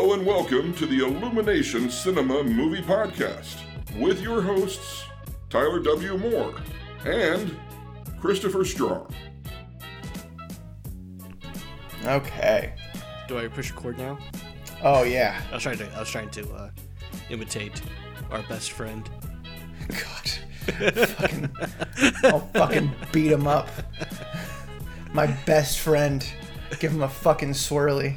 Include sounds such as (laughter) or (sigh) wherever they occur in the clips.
Hello and welcome to the Illumination Cinema Movie Podcast with your hosts, Tyler W. Moore and Christopher Strong. Okay. Do I push record now? Oh yeah. I was trying to. I was trying to uh, imitate our best friend. God. fucking, I'll fucking beat him up. My best friend. Give him a fucking swirly.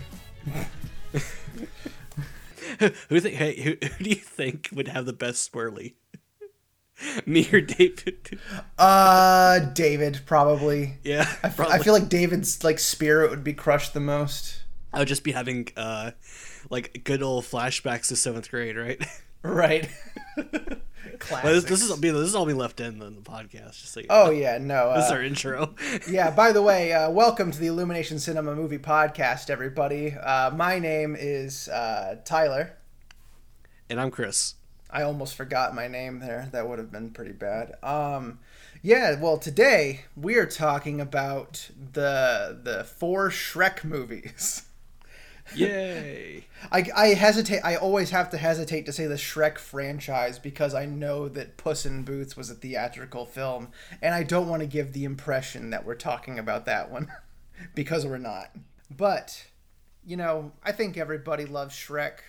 (laughs) who think? Hey, who, (laughs) who do you think would have the best swirly? (laughs) Me or David? Uh, David probably. Yeah, I, f- I feel like David's like spirit would be crushed the most. I would just be having uh, like good old flashbacks to seventh grade, right? Right. Well, this, this is this is all being left in the, the podcast. Just so Oh know. yeah, no. this is Uh, our intro. yeah. By the way, uh, welcome to the Illumination Cinema Movie Podcast, everybody. Uh, my name is uh, Tyler. And I'm Chris. I almost forgot my name there. That would have been pretty bad. Um, yeah. Well, today we are talking about the the four Shrek movies. (laughs) Yay! I, I hesitate. I always have to hesitate to say the Shrek franchise because I know that Puss in Boots was a theatrical film, and I don't want to give the impression that we're talking about that one (laughs) because we're not. But you know, I think everybody loves Shrek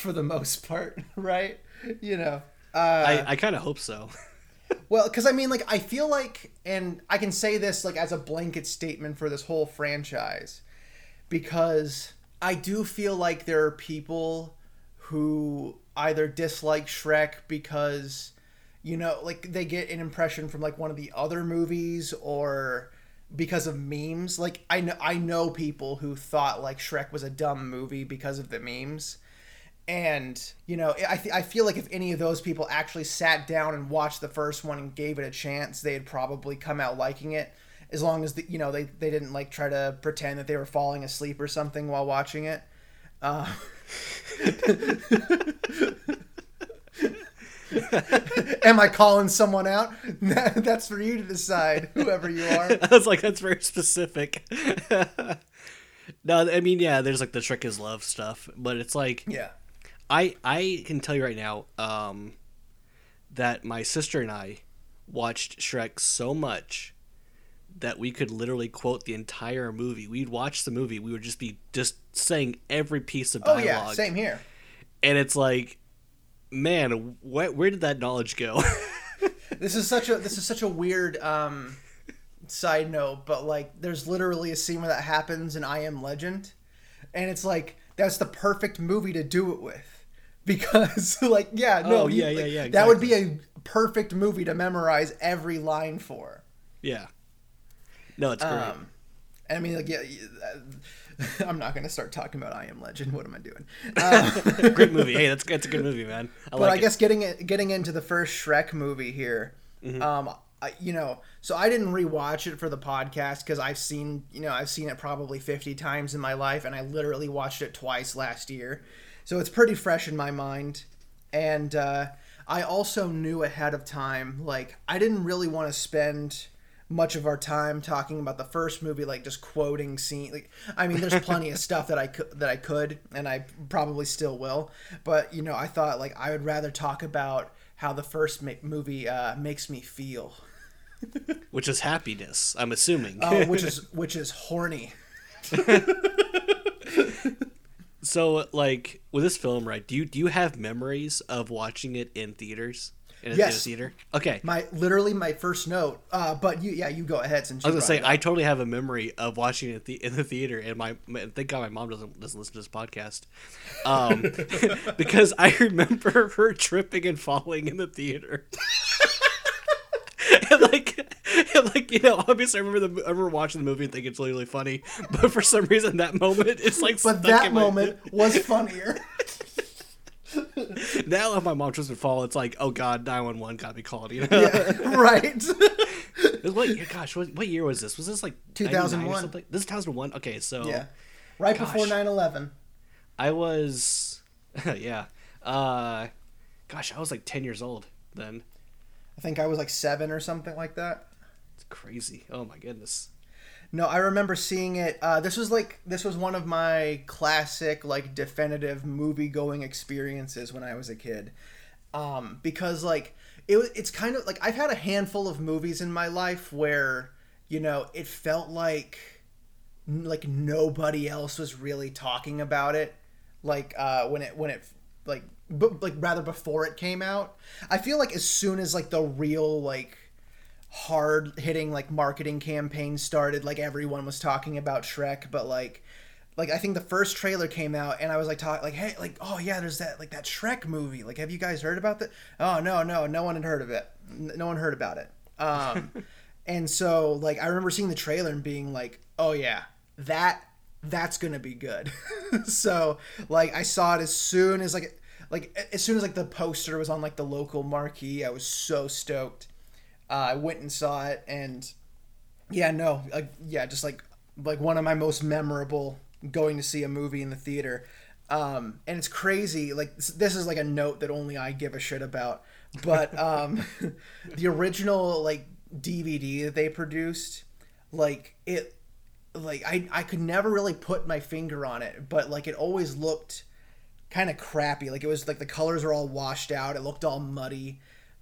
for the most part, (laughs) right? You know. Uh, I, I kind of hope so. well, because I mean, like, I feel like, and I can say this like as a blanket statement for this whole franchise, because I do feel like there are people who either dislike Shrek because, you know, like they get an impression from like one of the other movies or because of memes. Like I know I know people who thought like Shrek was a dumb movie because of the memes. And you know, I, th- I feel like if any of those people actually sat down and watched the first one and gave it a chance, they'd probably come out liking it. As long as the, you know they, they didn't like try to pretend that they were falling asleep or something while watching it. Uh, (laughs) am I calling someone out? (laughs) That's for you to decide, whoever you are. (laughs) I was like, that's very specific. no, I mean, yeah, there's like the Shrek is love stuff, but it's like Yeah. I I can tell you right now um, that my sister and I watched Shrek so much that we could literally quote the entire movie. We'd watch the movie, we would just be just saying every piece of dialogue. Oh yeah, same here. and it's like, man, wh- where did that knowledge go? (laughs) This is such a this is such a weird um side note, but like there's literally a scene where that happens in I Am Legend, and it's like that's the perfect movie to do it with because (laughs) like yeah no Oh, you- yeah, yeah, like, yeah, that would be a perfect movie to memorize every line for. yeah, no, it's great. Um, I mean like yeah. yeah, (laughs) I'm not gonna start talking about I Am Legend. What am I doing? Um, (laughs) great movie. Hey, that's that's a good movie, man. I but like I it. guess getting it, getting into the first Shrek movie here, Mm-hmm. um, I, you know, so I didn't rewatch it for the podcast because I've seen, you know, I've seen it probably fifty times in my life, and I literally watched it twice last year, so it's pretty fresh in my mind. And uh, I also knew ahead of time, like I didn't really want to spend much of our time talking about the first movie like just quoting scene like i mean there's plenty of (laughs) stuff that i could that i could and i probably still will but you know i thought like i would rather talk about how the first ma- movie uh, makes me feel (laughs) which is happiness. I'm assuming. oh, which is (laughs) which is horny so, like with this film, right? Do you do you have memories of watching it in theaters? In a, in a Yes. theater. Okay. my literally my first note uh, but you yeah you go ahead since I was gonna say I totally have a memory of watching it the, in the theater, and my, my thank God my mom doesn't doesn't listen to this podcast, um, (laughs) because I remember her tripping and falling in the theater. (laughs) and (laughs) like, and like you know, obviously I remember the I remember watching the movie and thinking it's really really funny, but for some reason that moment is like but that moment was funnier (laughs) now if my mom tries to fall, it's like oh god, nine one one got me called. You know, yeah, (laughs) right what year? Gosh, what, what year was this? Was this like 99 or 2001. something? This two thousand one. Okay, so yeah right before Gosh. 9-11 I was, yeah. Uh, gosh, I was like ten years old then. I think i was like seven or something like that It's crazy. Oh my goodness. No, I remember seeing it. Uh, this was like this was one of my classic like definitive movie going experiences when I was a kid, um, because like it it's kind of like I've had a handful of movies in my life where you know it felt like like nobody else was really talking about it, like uh, when it when it like but like rather before it came out. I feel like as soon as like the real like hard hitting like marketing campaign started like everyone was talking about Shrek but like like I think the first trailer came out and I was like talking like hey like oh yeah there's that like that Shrek movie. Like have you guys heard about that? Oh no no no one had heard of it. No one heard about it. Um (laughs) and so like I remember seeing the trailer and being like oh yeah that that's gonna be good. (laughs) So like I saw it as soon as like like as soon as like the poster was on like the local marquee I was so stoked uh, I went and saw it, and yeah, no, like yeah, just like like one of my most memorable going to see a movie in the theater. Um, and it's crazy. Like this is like a note that only I give a shit about. But (laughs) um, (laughs) the original like DVD that they produced, like it, like I I could never really put my finger on it, but like it always looked kind of crappy. Like it was like the colors are all washed out. It looked all muddy.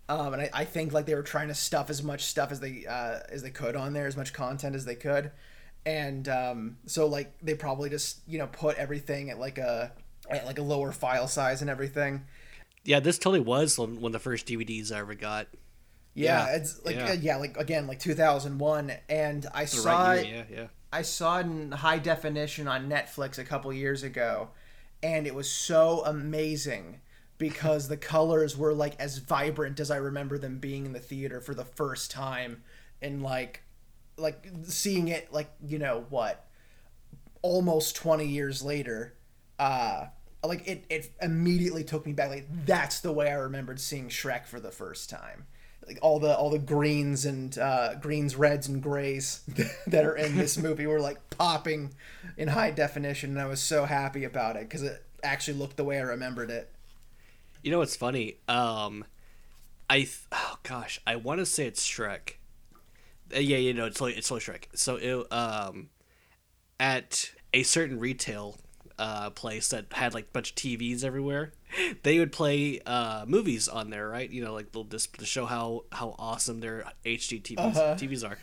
Um, and I, I think like they were trying to stuff as much stuff as they uh, as they could on there, as much content as they could, and um, so like they probably just you know put everything at like a at like a lower file size and everything. Yeah, this totally was one of the first DVDs I ever got. Yeah, yeah. it's like yeah. Uh, yeah. like again like 2001, and I saw right year, yeah, yeah. I saw it in high definition on Netflix a couple years ago, and it was so amazing because the colors were like as vibrant as I remember them being in the theater for the first time and like like seeing it like you know what almost 20 years later uh like it it immediately took me back like that's the way I remembered seeing Shrek for the first time like all the all the greens and uh, greens reds and grays (laughs) that are in this movie were like popping in high definition and I was so happy about it because it actually looked the way I remembered it you know what's funny? Um, I th- oh gosh, I want to say it's Shrek. Uh, yeah, you know it's like it's like Shrek. So it, um, at a certain retail uh, place that had like a bunch of TVs everywhere, (laughs) they would play uh, movies on there, right? You know, like they'll just to show how how awesome their HD TVs uh-huh. TVs are.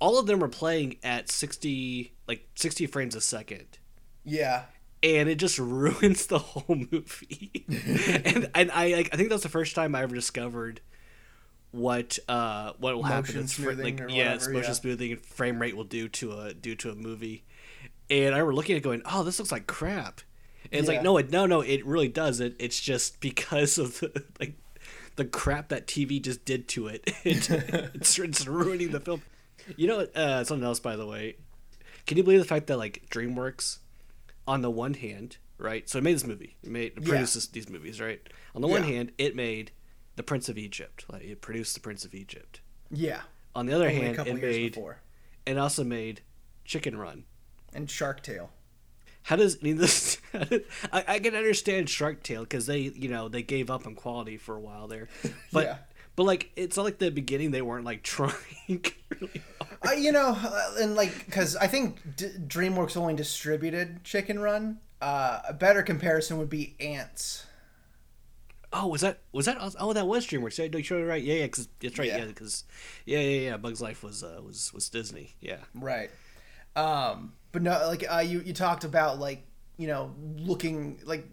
All of them are playing at sixty like sixty frames a second. Yeah and it just (laughs) ruins the whole movie. (laughs) and and I like I think that's the first time I ever discovered what uh what will motion happen. Fr- like yeah, it's motion yeah. smoothing and frame rate will do to a do to a movie. And I remember looking at it going, oh, this looks like crap. And it's yeah. like no, it no no, it really doesn't. It's just because of the like the crap that TV just did to it. (laughs) it it's, it's ruining the film. You know, uh, something else by the way. Can you believe the fact that like DreamWorks on the one hand, right? So it made this movie. It made it produced yeah. these movies, right? On the yeah. one hand, it made The Prince of Egypt. Like it produced The Prince of Egypt. Yeah. On the other Only hand, it made before. it also made Chicken Run and Shark Tale. How does I mean this? (laughs) I, I can understand Shark Tale because they you know they gave up on quality for a while there, (laughs) but yeah. but like it's not like the beginning they weren't like (laughs) trying really uh, you know, uh, and like because I think D- DreamWorks only distributed Chicken Run. Uh, a better comparison would be Antz. Oh, was that was that? Oh, that was DreamWorks. Yeah, you're right. Yeah, yeah, because that's right. Yeah, because yeah. yeah, yeah, Bugs Life was uh, was was Disney. Yeah, right. Um, but no, like uh, you you talked about like you know looking like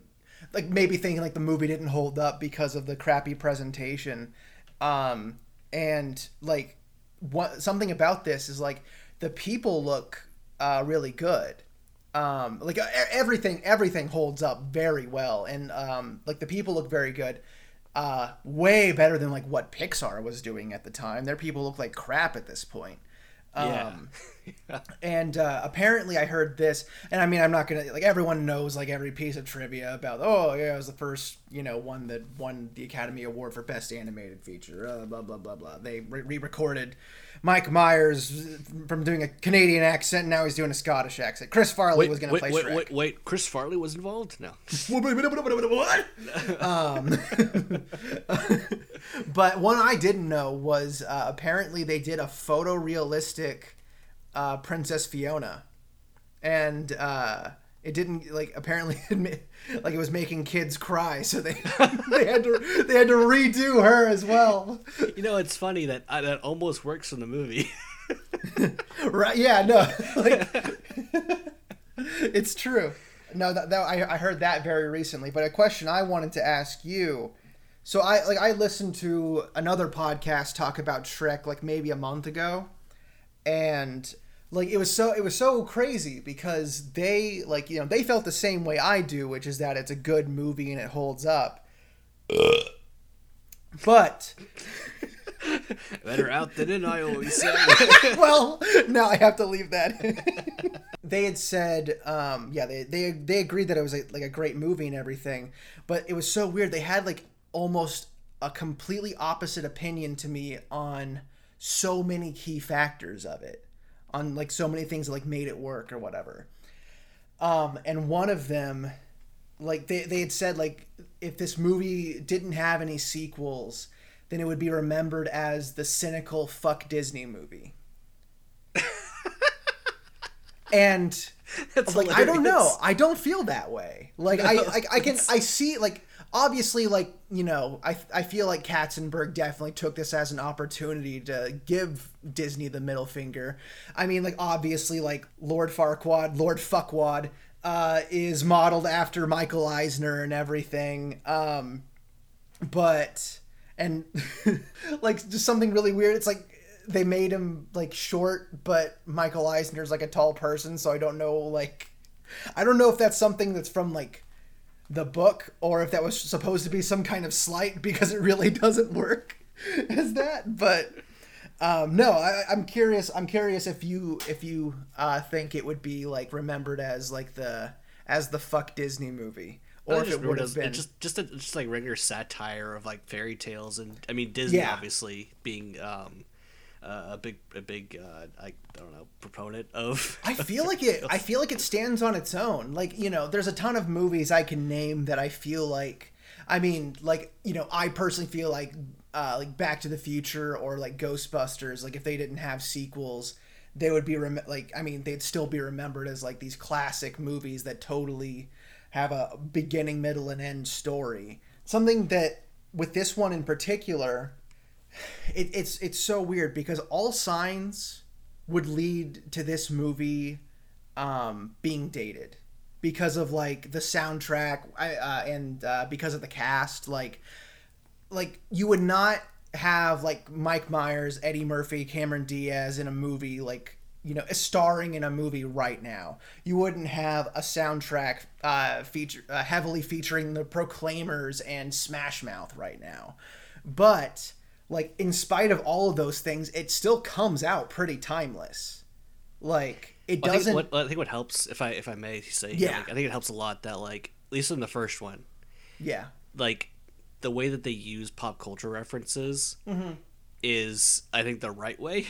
like maybe thinking like the movie didn't hold up because of the crappy presentation, um, and like what something about this is like the people look uh, really good. Um, like everything, everything holds up very well, and um, like the people look very good. Uh, way better than like what Pixar was doing at the time. Their people look like crap at this point. Um, (laughs) yeah. and uh, apparently, I heard this, and I mean, I'm not gonna like everyone knows like every piece of trivia about. Oh, yeah, it was the first you know one that won the Academy Award for Best Animated Feature. Uh, blah blah blah blah. They re-recorded Mike Myers from doing a Canadian accent. Now he's doing a Scottish accent. Chris Farley wait, was going to play wait, Shrek. Wait, wait, Chris Farley was involved? No. (laughs) what? um, (laughs) but one I didn't know was uh, apparently they did a photorealistic uh, Princess Fiona, and uh, it didn't like apparently (laughs) like it was making kids cry, so they (laughs) they had to they had to redo her as well. You know, it's funny that uh, that almost works in the movie. (laughs) right? Yeah, no, like it's true. No, that, that I, I heard that very recently. But a question I wanted to ask you. So I like I listened to another podcast talk about Shrek like maybe a month ago, and like it was so it was so crazy because they like you know they felt the same way I do, which is that it's a good movie and it holds up. but (laughs) Better out than in, I always say. (laughs) well, now I have to leave that. (laughs) they had said, um, yeah, they, they they agreed that it was a, like a great movie and everything, but it was so weird. They had like almost a completely opposite opinion to me on so many key factors of it, on like so many things that like made it work or whatever. Um, and one of them, like they they had said, like if this movie didn't have any sequels then it would be remembered as the cynical fuck Disney movie. (laughs) and That's like I don't know. I don't feel that way. Like I, I I can (laughs) I see like obviously like you know I I feel like Katzenberg definitely took this as an opportunity to give Disney the middle finger. I mean like obviously like Lord Farquaad, Lord Fuckwad uh, is modeled after Michael Eisner and everything. Um, but and (laughs) like just something really weird. It's like they made him like short, but Michael Eisner's like a tall person, so I don't know like I don't know if that's something that's from like the book or if that was supposed to be some kind of slight because it really (laughs) doesn't work (laughs) as that. But um, no, I, I'm curious. I'm curious if you if you uh, think it would be like remembered as like the as the fuck Disney movie, or if it would have been just just a, just like regular satire of like fairy tales and I mean Disney Yeah. obviously being um, uh, a big a big uh, I don't know proponent of. I feel like it. I feel like it stands on its own. Like you know, there's a ton of movies I can name that I feel like. I mean, like you know, I personally feel like uh, like Back to the Future or like Ghostbusters. Like if they didn't have sequels, they would be rem- like. I mean, they'd still be remembered as like these classic movies that totally have a beginning, middle, and end story. Something that with this one in particular, it, it's it's so weird because all signs would lead to this movie um, being dated because of like the soundtrack uh, and uh, because of the cast like like you would not have like Mike Myers, Eddie Murphy, Cameron Diaz in a movie like you know starring in a movie right now. You wouldn't have a soundtrack uh, feature uh, heavily featuring the Proclaimers and Smash Mouth right now. But like in spite of all of those things, it still comes out pretty timeless. Like it I think doesn't what I think what helps if I if I may say Yeah. like, I think it helps a lot that like at least in the first one yeah. like the way that they use pop culture references Mm-hmm. is I think the right way.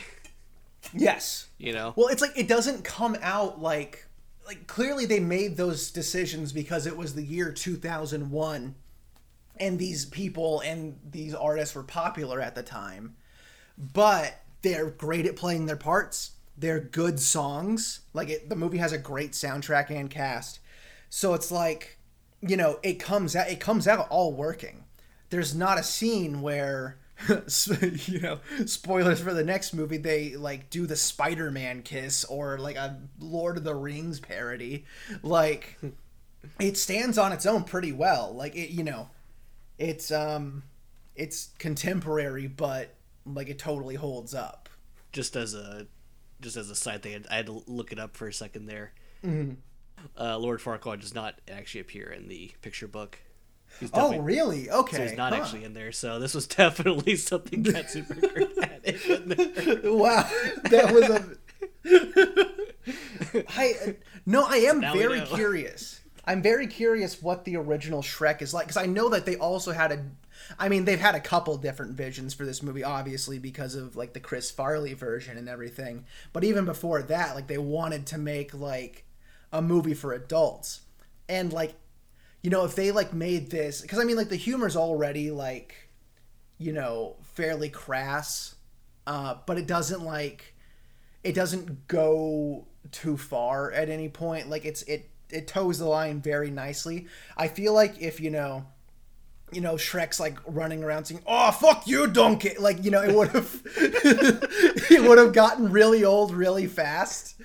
Yes. You know, Well, it's like it doesn't come out like like clearly they made those decisions because it was the year 2001 and these people and these artists were popular at the time. But they're great at playing their parts. They're good songs. Like it, the movie has a great soundtrack and cast. So it's like, you know, it comes out it comes out all working. There's not a scene where (laughs) you know, spoilers for the next movie, they like do the Spider-Man kiss or like a Lord of the Rings parody. Like it stands on its own pretty well. Like it, you know, it's um it's contemporary but like it totally holds up. just as a just as a side thing, I had to look it up for a second there. Mm-hmm. Uh, Lord Farquaad does not actually appear in the picture book. Oh, really? Okay. So he's not huh. actually in there. So this was (laughs) definitely something Katzenberger had in there. (laughs) Wow, that was a. (laughs) I no, I am very curious. I'm very curious what the original Shrek is like because I know that they also had a. I mean, they've had a couple different visions for this movie, obviously because of like the Chris Farley version and everything. But even before that, like they wanted to make like a movie for adults, and like, you know, if they like made this because I mean, like the humor's already like, you know, fairly crass, uh, but it doesn't like it doesn't go too far at any point. Like it's it it toes the line very nicely. I feel like if you know you know, Shrek's like running around saying, "Oh, fuck you, donkey!" Like, you know, it would have, (laughs) it would have gotten really old really fast.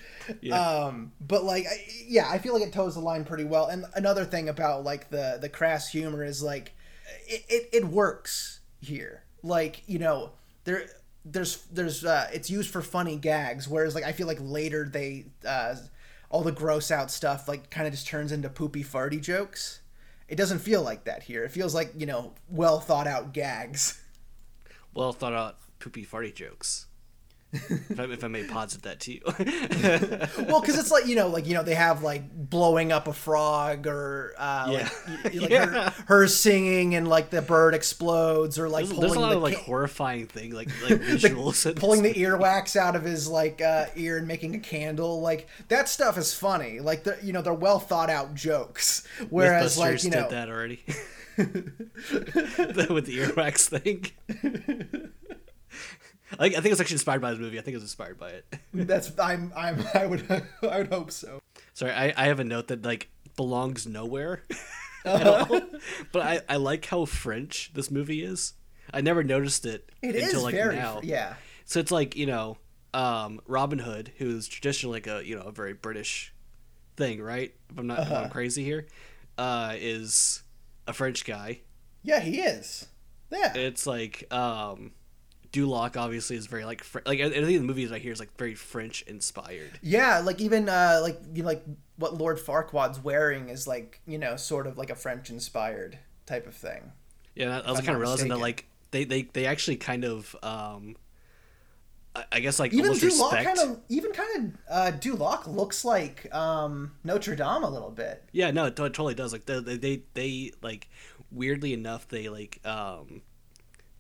Yeah. Um, but like, yeah, I feel like it toes the line pretty well. And another thing about like the the crass humor is like, it it, it works here. Like, you know, there there's there's uh, it's used for funny gags, whereas like I feel like later they uh, all the gross out stuff like kind of just turns into poopy farty jokes. It doesn't feel like that here. It feels like you know well thought out gags. Well thought out poopy farty jokes if, I, if I may posit that to you. (laughs) well, because it's like you know, like you know, they have like blowing up a frog, or uh, yeah. like, like yeah. her, her, singing and like the bird explodes, or like there's, pulling there's a lot the of like ca- horrifying thing, like like (laughs) visuals, the, (laughs) pulling the earwax out of his like uh, ear and making a candle. Like that stuff is funny. Like the you know they're well thought out jokes. Whereas like you know did that already. with the earwax thing. I, I think it's actually inspired by this movie. I think it was inspired by it. (laughs) That's I'm I'm (laughs) I would I would hope so. Sorry, I, I have a note that like belongs nowhere. (laughs) Uh-huh. but I, I like how French this movie is. I never noticed it, it until like very, now. Yeah. So it's like you know, um, Robin Hood, who's traditionally like a you know a very British thing, right? If I'm not uh-huh. if I'm uh-huh. crazy here, uh, is a French guy. Yeah, he is. Yeah. It's like um, Duloc obviously is very like fr- like anything in the movies I hear is like very French inspired. Yeah, like even uh, like you know, like what Lord Farquaad's wearing is like you know sort of like a French inspired type of thing. Yeah, I was kind of realizing mistaken. that like they, they they actually kind of um, I guess like even Duloc kind of even kind of uh, Duloc looks like um, Notre Dame a little bit. Yeah, no, it totally does. Like they, they they like weirdly enough they like um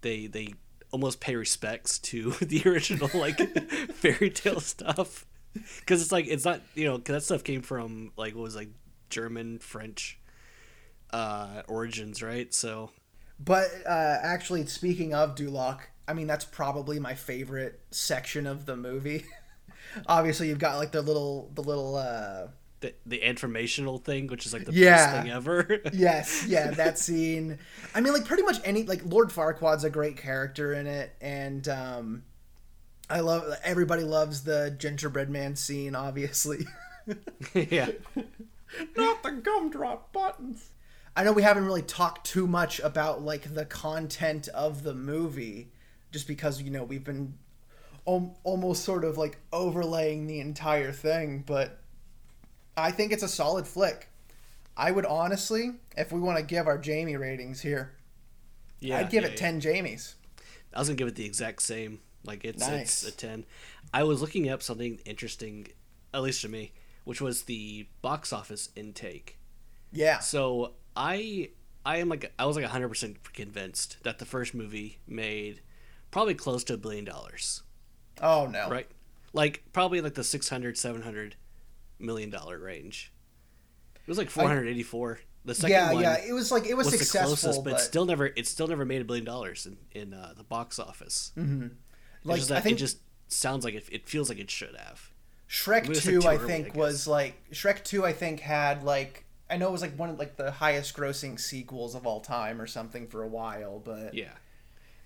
they they almost pay respects to (laughs) the original like (laughs) fairy tale stuff. Because it's like it's not you know because that stuff came from like what was like German French uh origins right? So but uh actually speaking of Duloc I mean that's probably my favorite section of the movie. (laughs) Obviously you've got like the little the little uh the, the informational thing, which is like the yeah. best thing ever. (laughs) yes, yeah, that scene. I mean, like pretty much any like Lord Farquaad's a great character in it, and um, I love everybody loves the gingerbread man scene, obviously. (laughs) yeah. (laughs) Not the gumdrop buttons. I know we haven't really talked too much about like the content of the movie, just because you know we've been al- almost sort of like overlaying the entire thing, but I think it's a solid flick. I would honestly, if we want to give our Jamie ratings here, yeah, I'd give yeah, it ten. Jamies. I was gonna give it the exact same. Like it's nice. it's a ten. I was looking up something interesting, at least to me, which was the box office intake. Yeah. So I I am like I was like hundred percent convinced that the first movie made probably close to a billion dollars. Oh no! Right, like probably like the 600, 700 million dollar range. It was like 484. I, the second yeah, one, yeah, yeah. it was like it was, was successful, the closest, but, but still never it still never made a billion dollars in in uh, the box office. Mm-hmm. Like just, I think it just sounds like it, it feels like it should have. Shrek two, like I think, I was like Shrek two. I think had like I know it was like one of like the highest grossing sequels of all time or something for a while, but yeah.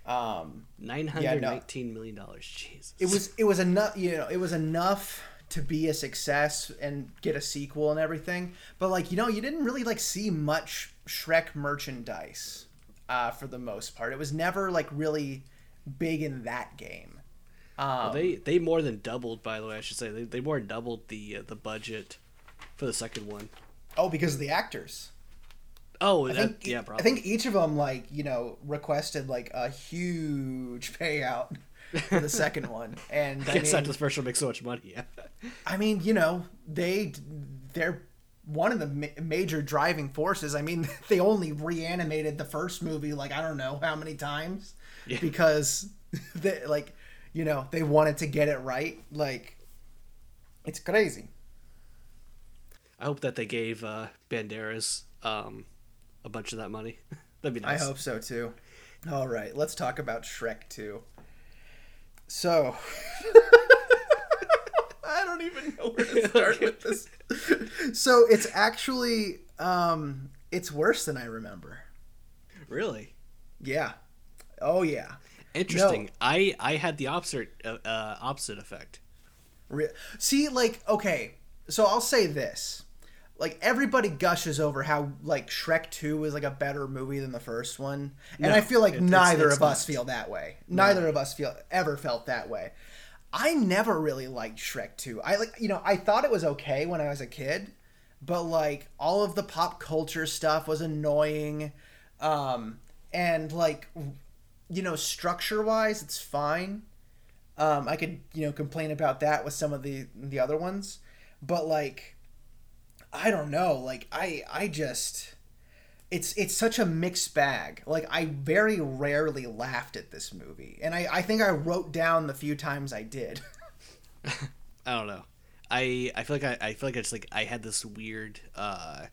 Um, nine hundred nineteen yeah, no. million dollars. Jesus. It was it was enough. You know, it was enough to be a success and get a sequel and everything. But like you know, you didn't really like see much Shrek merchandise uh, for the most part. It was never like really big in that game. Um, well, they they more than doubled, by the way. I should say they, they more than doubled the uh, the budget for the second one. Oh, because of the actors. Oh, I that, think, yeah, probably. I think each of them like you know requested like a huge (laughs) payout for the second one, and I (laughs) guess that the first one makes so much money. (laughs) I mean, you know, they they're one of the ma- major driving forces. I mean, (laughs) they only reanimated the first movie like I don't know how many times yeah. because they like you know they wanted to get it right. Like it's crazy. I hope that they gave uh, Banderas um, a bunch of that money. That'd be nice. I hope so too. All right, let's talk about Shrek 2. So, (laughs) I don't even know where to start with this. So it's actually um it's worse than I remember. Really Yeah. Oh yeah. interesting. No. I I had the opposite uh, uh, opposite effect. Re- See, like, okay, so I'll say this. Like everybody gushes over how like Shrek 2 is like a better movie than the first one. And No, I feel like it- neither it's of us feel that way. Neither of us feel ever felt that way. I never really liked Shrek 2. I like you know, I thought it was okay when I was a kid, but like all of the pop culture stuff was annoying. Um and like you know, structure wise it's fine. Um, I could you know complain about that with some of the the other ones, but like, I don't know. Like I I just it's it's such a mixed bag. Like I very rarely laughed at this movie, and I I think I wrote down the few times I did. (laughs) I don't know. I I feel like I, I feel like it's like I had this weird uh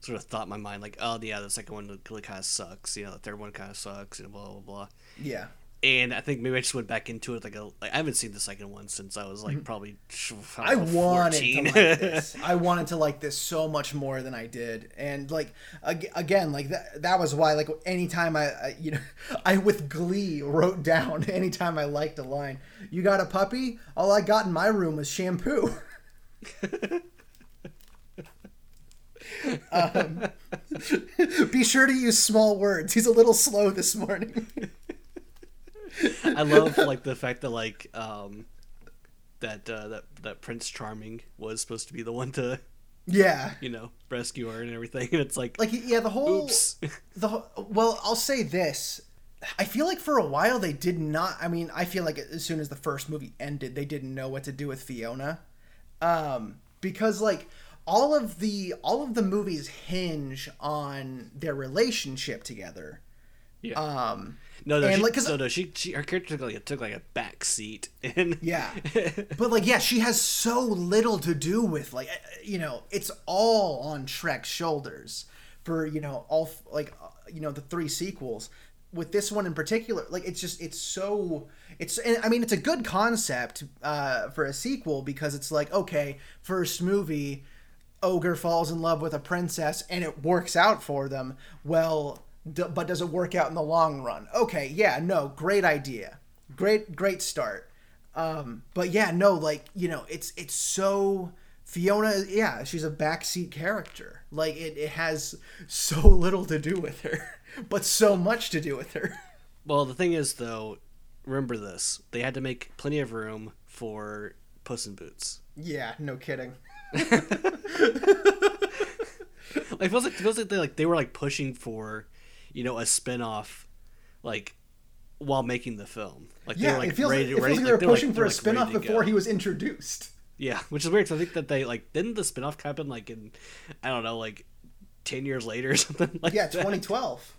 sort of thought in my mind like oh yeah the second one kind of sucks you know the third one kind of sucks and blah blah blah yeah. And I think maybe I just went back into it like a like I haven't seen the second one since I was like probably Mm-hmm. I don't know, wanted 14. to like this. I wanted to like this (laughs) so much more than I did, and like again, like that. That was why, like, anytime I, I, you know, (laughs) I with glee wrote down (laughs) anytime I liked a line. You got a puppy? All I got in my room was shampoo. um, be sure to use small words. He's a little slow this morning. (laughs) I love like the fact that like um that uh, that that Prince Charming was supposed to be the one to yeah, you know rescue her and everything. (laughs) And it's like like yeah, the whole oops. (laughs) the well i'll say this. I feel like for a while they did not i mean i feel like as soon as the first movie ended they didn't know what to do with fiona. Um because like all of the all of the movies hinge on their relationship together yeah. Um no no and, she, like, 'cause- no no she, she her character took like a, took like a back seat and (laughs) yeah. But like yeah she has so little to do with like uh, you know it's all on shrek's shoulders for you know all like uh, you know the three sequels. With this one in particular like it's just it's so it's and i mean it's a good concept uh for a sequel because it's like okay first movie ogre falls in love with a princess and it works out for them. Well d- but does it work out in the long run? Okay yeah no great idea. Great great start. Um but yeah no like you know it's it's so fiona yeah she's a backseat character. Like it, it has so (laughs) little to do with her but so much to do with her. Well the thing is though remember this. They had to make plenty of room for Puss in Boots. Yeah no kidding. (laughs) Like it feels like it feels like they like they were like pushing for you know a spin-off like while making the film like yeah were like it feels ready it feels like they were pushing like- for a like, spin-off before he was introduced yeah which is weird 'cause I think that they like didn't the spin-off happen like in I don't know like 10 years later or (laughs) something like yeah that? 2012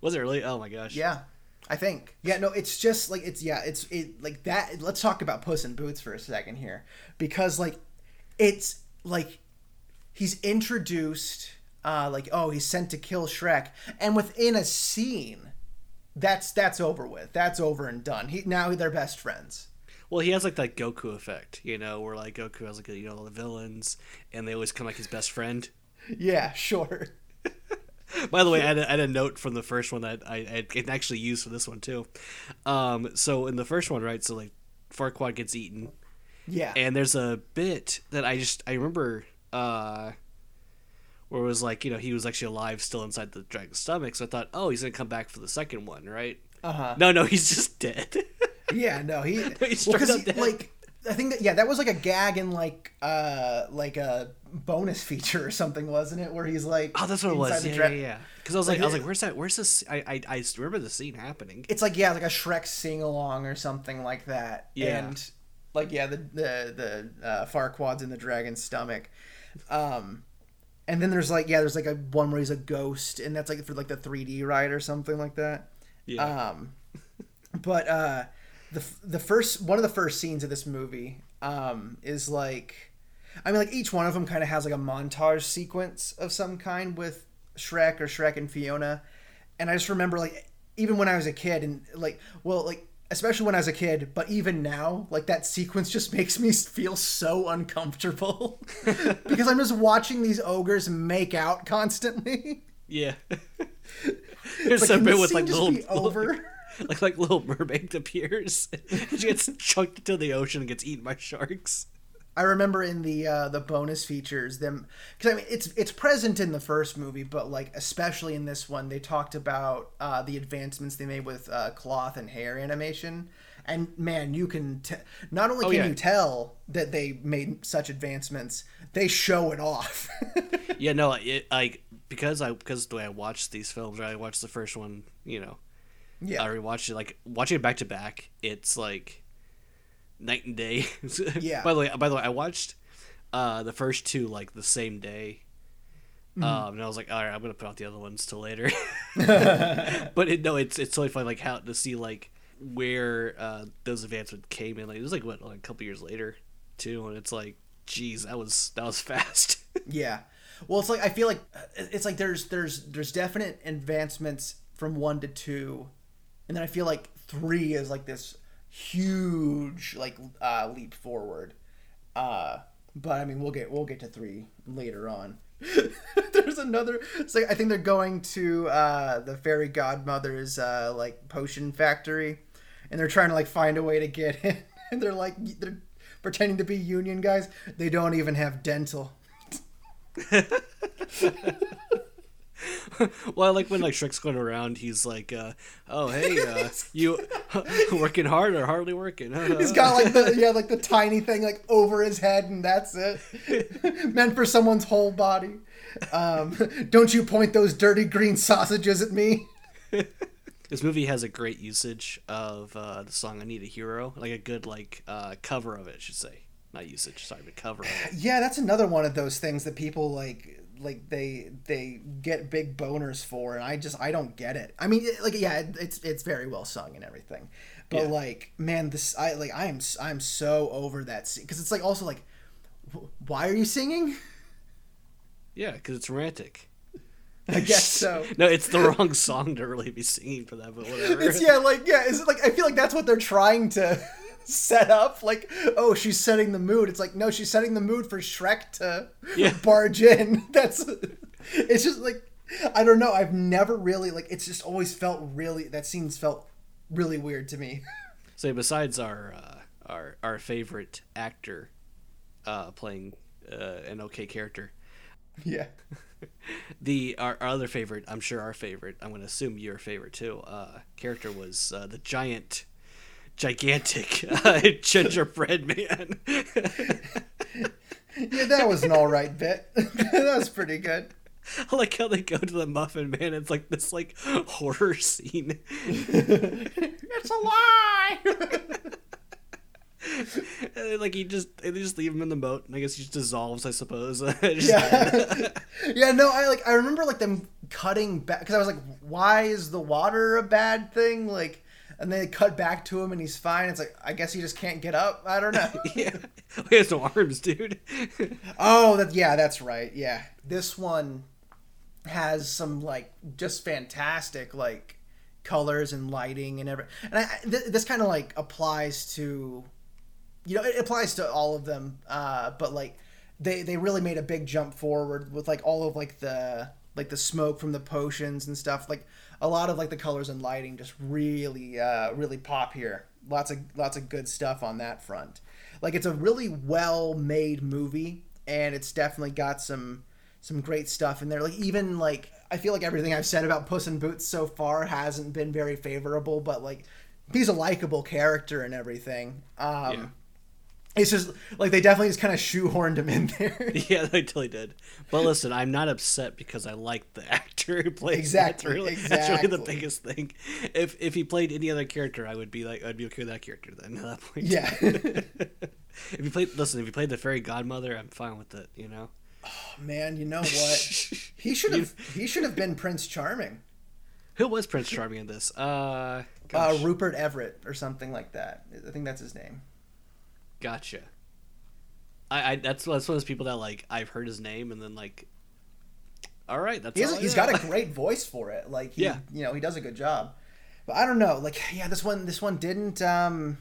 was it really oh my gosh Yeah, I think. Yeah, no, it's just like it's yeah, it's it like that. Let's talk about Puss in Boots for a second here, because like it's like he's introduced, uh, like oh he's sent to kill Shrek, and within a scene, that's that's over with. That's over and done. He now they're best friends. well he has like that Goku effect you know where like Goku has like you know all the villains and they always come like his best friend Yeah, sure. (laughs) By the way, I had, a, I had a note from the first one that I, I can actually use for this one too. Um, so in the first one, right? So like Farquaad gets eaten, Yeah, and there's a bit that I just I remember uh, where it was like you know he was actually alive still inside the dragon's stomach. So I thought, oh, he's gonna come back for the second one, right? uh huh. No, no, he's just dead. (laughs) Yeah, no, he (laughs) He's well, up dead. like I think that yeah, that was like a gag in like uh like a bonus feature or something, wasn't it? Where he's like oh, that's what it was. Yeah, dra- yeah, yeah. Because I was like, Like, I was like, where's that? Where's this? I, I, I remember the scene happening. It's like yeah, like a Shrek sing along or something like that. Yeah. And like yeah, the the the uh, Farquaad's in the dragon's stomach. Um and then there's like yeah, there's like a one where he's a ghost and that's like for like the 3D ride or something like that. Yeah. Um, but uh, the the first one of the first scenes of this movie um, is like, I mean, like each one of them kind of has like a montage sequence of some kind with Shrek or Shrek and Fiona, and I just remember like even when I was a kid and like well like especially when I was a kid, but even now, like that sequence just (laughs) makes me feel so uncomfortable (laughs) because I'm just watching these ogres make out constantly. Yeah. (laughs) It's There's like, a bit with like little, over? like like little mermaid appears. she gets chucked into the ocean and gets eaten by sharks. I remember in the uh, the bonus features them because I mean it's it's present in the first movie, but like especially in this one, they talked about uh, the advancements they made with uh, cloth and hair animation. And man, you can t- not only Oh, can yeah. you tell that they made such advancements, they show it off. (laughs) Yeah, no, it, like because I because the way I watched these films, right? I watched the first one, you know, yeah, I rewatched it like watching it back to back. It's like night and day. (laughs) Yeah. by the way, by the way, I watched uh, the first two like the same day. Mm-hmm. Um, and I was like, all right, I'm gonna put out the other ones till later. (laughs) (laughs) but it, no, it's it's totally fun, like how to see like where uh, those advancements came in. Like it was like what like a couple years later too, and it's like, geez, that was that was fast. Yeah. Well, it's like I feel like it's like there's there's there's definite advancements from 1 to 2 and then I feel like 3 is like this huge like uh leap forward. Uh but I mean, we'll get we'll get to 3 later on. (laughs) there's another it's like I think they're going to uh the fairy godmother's uh like potion factory and they're trying to like find a way to get in (laughs) and they're like they're pretending to be union guys. They don't even have dental. (laughs) (laughs) well, I like when like Shrek's going around, he's like, uh, "Oh, hey, uh, (laughs) you (laughs) working hard or hardly working?" He's got like the yeah, like the tiny thing like over his head, and that's it. Meant for someone's whole body. Um, don't you point those dirty green sausages at me? This movie has a great usage of uh, the song "I Need a Hero," like a good like uh, cover of it, I should say, not usage. Sorry, but cover. Yeah, that's another one of those things that people like like they they get big boners for, and I just I don't get it. I mean, like yeah, it- it's it's very well sung and everything, but Yeah. like man, this I like I am i'm so over that because it's like also like, wh- why are you singing? Yeah, because it's romantic. I guess (laughs) so. No, it's the wrong song to really be singing for that, but (laughs) whatever. It's yeah, like yeah, is it like I feel like that's what they're trying to set up. Like, oh, she's setting the mood. It's like no, she's setting the mood for Shrek to Yeah. (laughs) barge in. (laughs) That's it's just like I don't know. I've never really like it's just always felt really that scene's felt really weird to me. (laughs) So besides our uh, our our favorite actor uh, playing uh, an okay character, yeah. the our, our other favorite, I'm sure our favorite, I'm going to assume your favorite too, uh, character was uh, the giant, gigantic uh, (laughs) gingerbread man. (laughs) Yeah, that was an all right bit. (laughs) that was pretty good. I like how they go to the Muffin Man. It's like this like horror scene. It's a lie. And, like he just they just leave him in the boat, and I guess he just dissolves. I suppose. Yeah yeah no i like i remember like them cutting back because i was like why is the water a bad thing like and then they cut back to him and he's fine. It's like i guess he just can't get up. I don't know. (laughs) Yeah. He has no arms, dude. (laughs) oh that yeah that's right. Yeah. This one has some like just fantastic like colors and lighting and everything and I- th- this kind of like applies to you know it applies to all of them uh but like they they really made a big jump forward with like all of like the like the smoke from the potions and stuff like a lot of like the colors and lighting just really uh really pop here. Lots of lots of good stuff on that front. Like it's a really well made movie and it's definitely got some some great stuff in there. Like even like i feel like everything i've said about puss in boots so far hasn't been very favorable but like he's a likable character and everything. Um Yeah. It's just like they definitely just kind of shoehorned him in there (laughs) Yeah, they totally did. But listen, I'm not upset because I like the (laughs) actor who plays. Exactly, That's really, that's really the biggest thing. If if he played any other character, I would be like, I'd be okay with that character then. At that point. yeah (laughs) if you played, listen, if you played the fairy godmother, I'm fine with it. You know. Oh man you know what he should have he should have been prince charming Who was Prince Charming in this? Uh, uh rupert everett or something like that i think that's his name gotcha. I, I that's that's one of those people that like I've heard his name and then like, all right, that's He has, all he's got a (laughs) great voice for it. Like, he, Yeah. you know, he does a good job. but I don't know. Like, yeah, this one, this one didn't, um,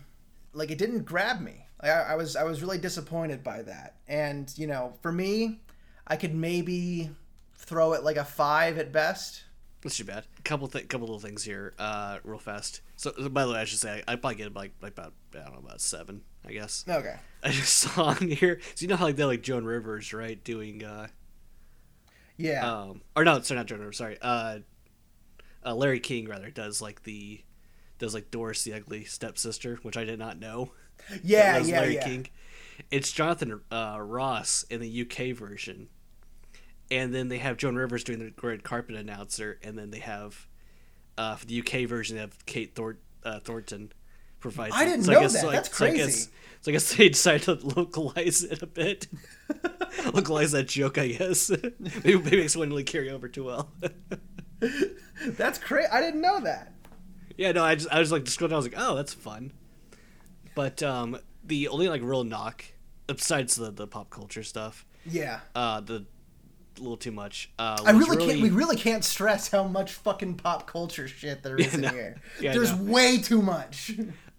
like, it didn't grab me. Like, I, I was, I was really disappointed by that. And you know, for me, I could maybe throw it like a five at best. That's too bad. Couple th- couple little things here, uh, real fast. So, by the way, I should say I, I probably get like like about I don't know about seven, I guess. Okay. (laughs) I just saw on here. So you know how like they like Joan Rivers, right? Doing uh, Yeah. um, or no, sorry, not Joan Rivers. Sorry, uh, uh, Larry King rather does like the does like Doris the Ugly Stepsister, which I did not know. yeah. Yeah. Larry yeah. King. It's Jonathan uh, Ross in the UK version, and then they have Joan Rivers doing the red carpet announcer, and then they have uh, for the UK version they have Kate Thor- uh, Thornton provides. I didn't So know guess, that. like- That's so I guess- crazy. So I guess they (laughs) decided to localize it a bit. (laughs) localize that joke, I guess. (laughs) maybe, maybe it wouldn't really carry over too well. That's crazy. I didn't know that. Yeah, no, I just I was like down, I was like, oh, that's fun. But um, the only like real knock, besides the the pop culture stuff, Yeah. uh, the a little too much. Uh, I was really, can't. We really can't stress how much fucking pop culture shit there is in no. here. Yeah, There's know. way too much.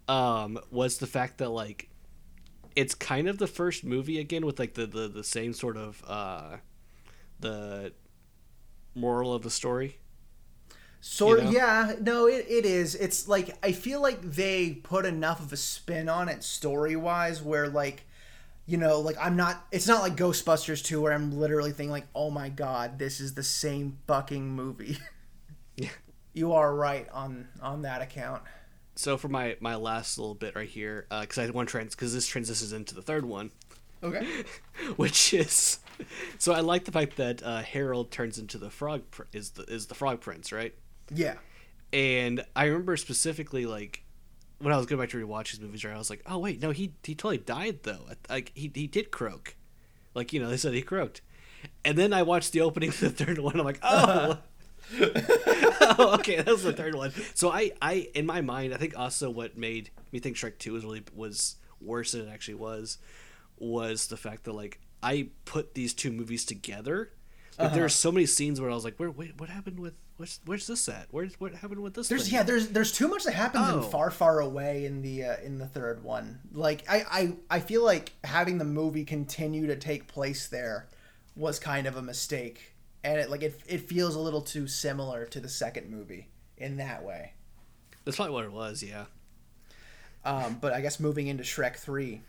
Um was the fact that like it's kind of the first movie again with like the the, the same sort of uh the moral of the story. Sort You know? yeah, no, it, it is. It's like I feel like they put enough of a spin on it story wise where like you know, like I'm not it's not like Ghostbusters 2 where I'm literally thinking like, "Oh my god, this is the same fucking movie." Yeah. (laughs) You are right on on that account. So for my my last little bit right here, because I want trans because this transitions into the third one. Okay. (laughs) which is so I like the fact that uh, Harold turns into the frog pr- is the is the frog prince, right? Yeah. And I remember specifically like when I was going back to rewatch his movies, right? I was like, oh wait, no, he he totally died though. Like he he did croak, like you know they said he croaked, and then I watched the opening to the third one. I'm like, (laughs) oh. (laughs) oh, okay, that was the third one. So I, I, in my mind, I think also what made me think Shrek Two was really was worse than it actually was, was the fact that like I put these two movies together. Like there are so many scenes where I was like, "Where? Wait, what happened with? Where's, where's this at? Where's what happened with this?" There's thing? yeah, there's there's too much that happens Oh. in Far Far Away in the uh, in the third one. Like I, I I feel like having the movie continue to take place there was kind of a mistake, and it like it it feels a little too similar to the second movie in that way. That's probably what it was. Yeah, Um, but I guess moving into Shrek three,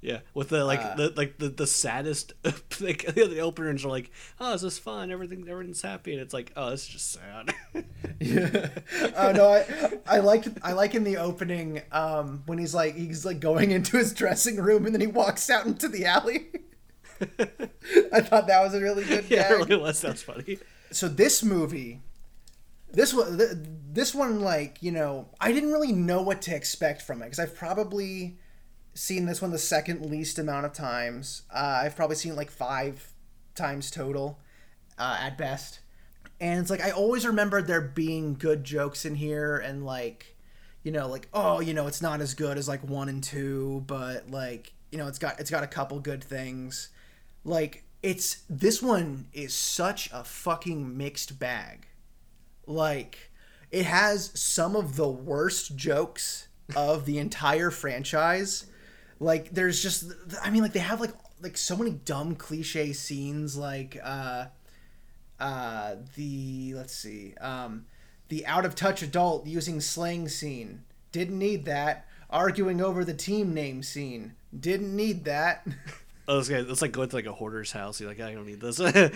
yeah. With the like Uh, the like the, the saddest (laughs) like the openers are like, "Oh, this is fun? Everything everything's happy," and it's like, "Oh, it's just sad." Yeah. (laughs) (laughs) uh, no, I I like I like in the opening um, when he's like he's like going into his dressing room and then he walks out into the alley. (laughs) I thought that was a really good yeah, gag. it really was. That's funny. so this movie this one this one like you know i didn't really know what to expect from it because i've probably seen this one the second least amount of times uh, i've probably seen it like five times total uh, at best and it's like i always remembered there being good jokes in here and like you know like oh you know it's not as good as like one and two but like you know it's got it's got a couple good things like it's this one is such a fucking mixed bag. Like it has some of the worst jokes of the entire franchise. Like there's just i mean like they have like like so many dumb cliche scenes like uh uh the let's see um the out of touch adult using slang scene. Didn't need that. Arguing over the team name scene. Didn't need that (laughs) Oh, this guy, it's like going to like a hoarder's house. You're like, I don't need this. (laughs) it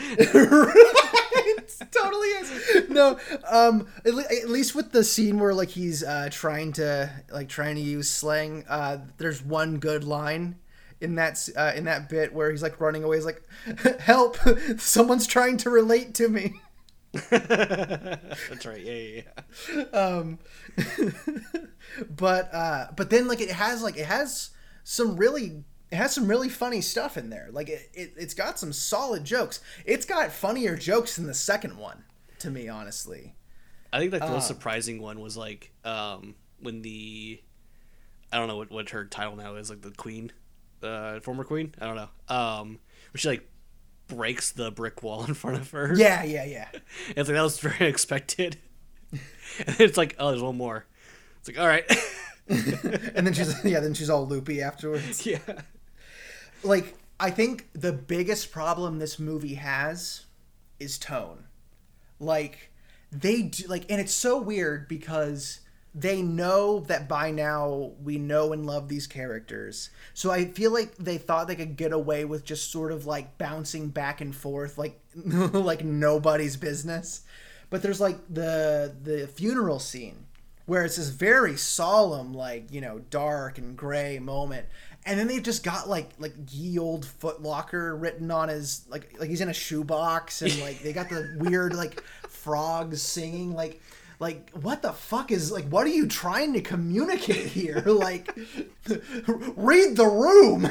(laughs) totally is. No, um, at, le- at least with the scene where like he's uh, trying to like trying to use slang. Uh, there's one good line in that uh, in that bit where he's like running away. He's like, (laughs) "Help! Someone's trying to relate to me." That's right. Yeah, yeah, yeah. Um, but uh, but then like it has like it has some really it has some really funny stuff in there. Like it, it it's got some solid jokes. It's got funnier jokes than the second one, to me, honestly. I think like the Uh. most surprising one was like um, when the I don't know what, what her title now is, like the queen, uh, former queen. I don't know. Um, where she like breaks the brick wall in front of her. Yeah, yeah, yeah. (laughs) it's like that was very (laughs) unexpected. and it's like, oh, there's one more. It's like, all right. (laughs) and then she's yeah, then she's all loopy afterwards. yeah. Like I think the biggest problem this movie has is tone. Like they do like and it's so weird because they know that by now we know and love these characters. So I feel like they thought they could get away with just sort of like bouncing back and forth like (laughs) like nobody's business. But there's like the the funeral scene where it's this very solemn like, you know, dark and gray moment. And then they've just got like like ye old footlocker written on his like like he's in a shoebox and (laughs) like they got the weird like frogs singing like like what the fuck is like what are you trying to communicate here? (laughs) Like (laughs) read the room!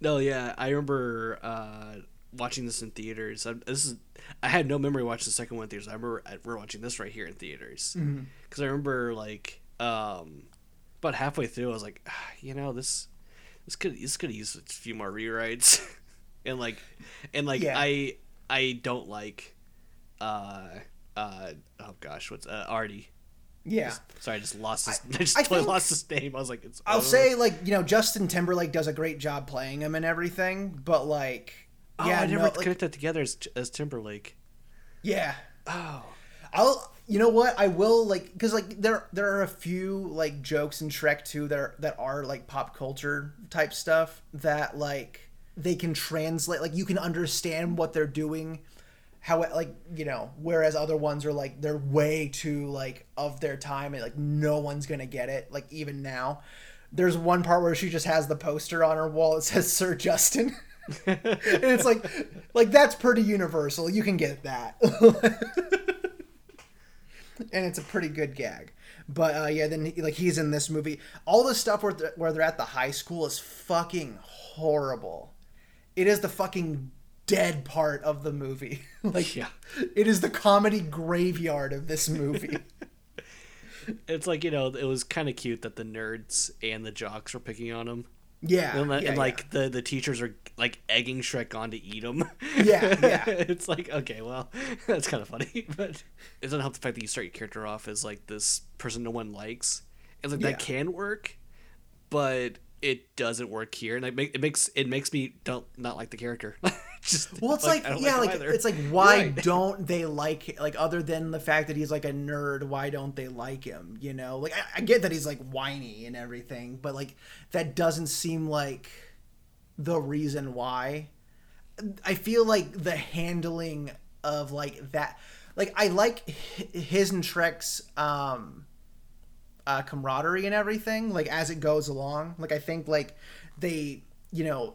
No yeah i remember uh watching this in theaters. I, this is i had no memory watching the second one in theaters. I remember we're watching this right here in theaters. Because mm-hmm. i remember like um about halfway through i was like ah, you know this this could this could use a few more rewrites (laughs) and like and like yeah. i i don't like uh, uh, oh gosh, what's uh, Artie? Yeah. Just, sorry, I just lost his. I, (laughs) I just I totally lost his name. I was like, it's. I'll say like you know Justin Timberlake does a great job playing him and everything, but like. Oh, yeah, I never no, connect that together as, as Timberlake. Yeah. Oh. I'll. You know what? I will like because like there there are a few like jokes in Shrek 2 that are that are like pop culture type stuff that like they can translate like you can understand what they're doing how like you know whereas other ones are like they're way too like of their time and like no one's gonna get it like even now. There's one part where she just has the poster on her wall that (laughs) says sir justin. (laughs) And it's like like that's pretty universal. You can get that (laughs) and it's a pretty good gag but uh, yeah then he, like he's in this movie all the stuff where they're, where they're at the high school is fucking horrible it is the fucking dead part of the movie. (laughs) like yeah. it is the comedy graveyard of this movie. (laughs) it's like, you know, it was kind of cute that the nerds and the jocks were picking on him. Yeah. And, yeah, and like yeah. the the teachers are like egging Shrek on to eat him. Yeah, yeah. (laughs) it's like, okay, well, (laughs) that's kind of funny, (laughs) but it doesn't help the fact that you start your character off as like this person no one likes. It's like yeah. that can work, but it doesn't work here, and it, make, it makes it makes me don't not like the character. (laughs) Just well, it's like, like yeah, like, like it's like (laughs) why right. (laughs) don't they like like other than the fact that he's like a nerd? Why don't they like him? You know, like I, I get that he's like whiny and everything, but like that doesn't seem like the reason why. I feel like the handling of like that, like I like his and Shrek's um uh, camaraderie and everything like as it goes along like i think like they you know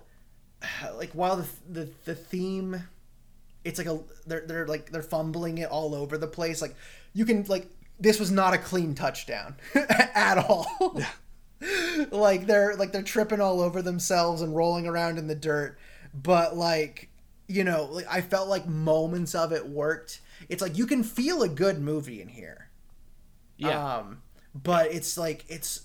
(sighs) like while the the, the theme it's like a they're they're like they're fumbling it all over the place like you can like this was not a clean touchdown (laughs) at all. (laughs) Like they're like they're tripping all over themselves and rolling around in the dirt but like you know like i felt like moments of it worked. It's like you can feel a good movie in here. Yeah. Um but it's like it's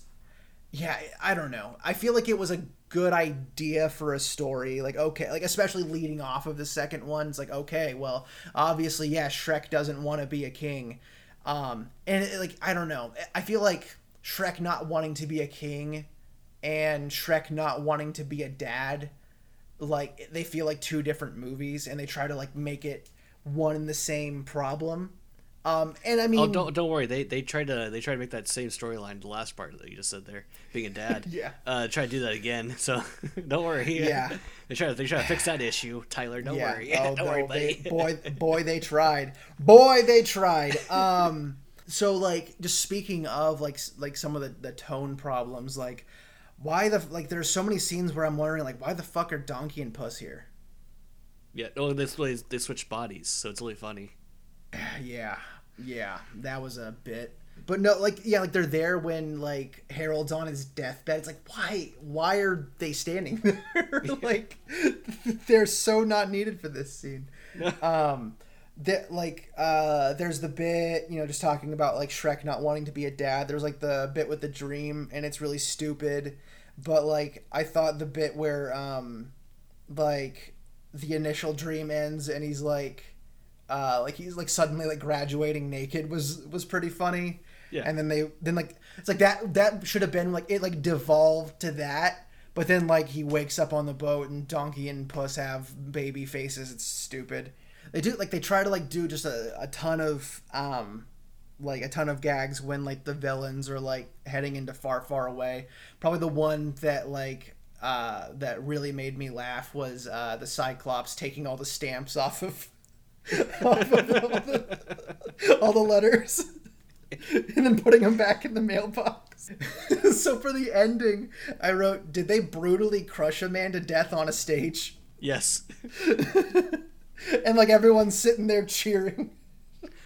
yeah i don't know. I feel like it was a good idea for a story like okay like especially leading off of the second one it's like okay well obviously yeah shrek doesn't want to be a king. Um and it, like i don't know i feel like shrek not wanting to be a king and shrek not wanting to be a dad like they feel like two different movies and they try to like make it one and the same problem um, and I mean, oh, don't don't worry. They they tried to they tried to make that same storyline. The last part that you just said there, being a dad. (laughs) yeah. Uh, try to do that again. (laughs) So (laughs) don't worry. Yeah. they try to they try to fix that issue. Tyler, don't yeah. worry. Oh, don't no, worry, buddy. They, boy, boy, they tried. Boy, they tried. Um. So like, just speaking of like like some of the the tone problems, like why the like there's so many scenes where I'm wondering like why the fuck are Donkey and Puss here? Yeah. Oh, this way they switch bodies, so it's really funny. (clears throat) yeah, yeah, that was a bit. But no, like yeah, like they're there when like Harold's on his deathbed. It's like why why are they standing (laughs) there? (laughs) like they're so not needed for this scene. (laughs) um that like uh there's the bit, you know, just talking about like Shrek not wanting to be a dad. There's like the bit with the dream and it's really stupid. But like I thought the bit where um like the initial dream ends and he's like uh, like he's like suddenly like graduating naked was was pretty funny. Yeah. And then they then like it's like that that should have been like it like devolved to that. But then like he wakes up on the boat and Donkey and Puss have baby faces. It's stupid. They do like they try to like do just a, a ton of um like a ton of gags when like the villains are like heading into far far away. Probably the one that like uh that really made me laugh was uh the Cyclops taking all the stamps (laughs) off of off of all the, all the letters and then putting them back in the mailbox. (laughs) so for the ending, I wrote, "Did they brutally crush a man to death on a stage?" Yes. (laughs) And like everyone's sitting there cheering.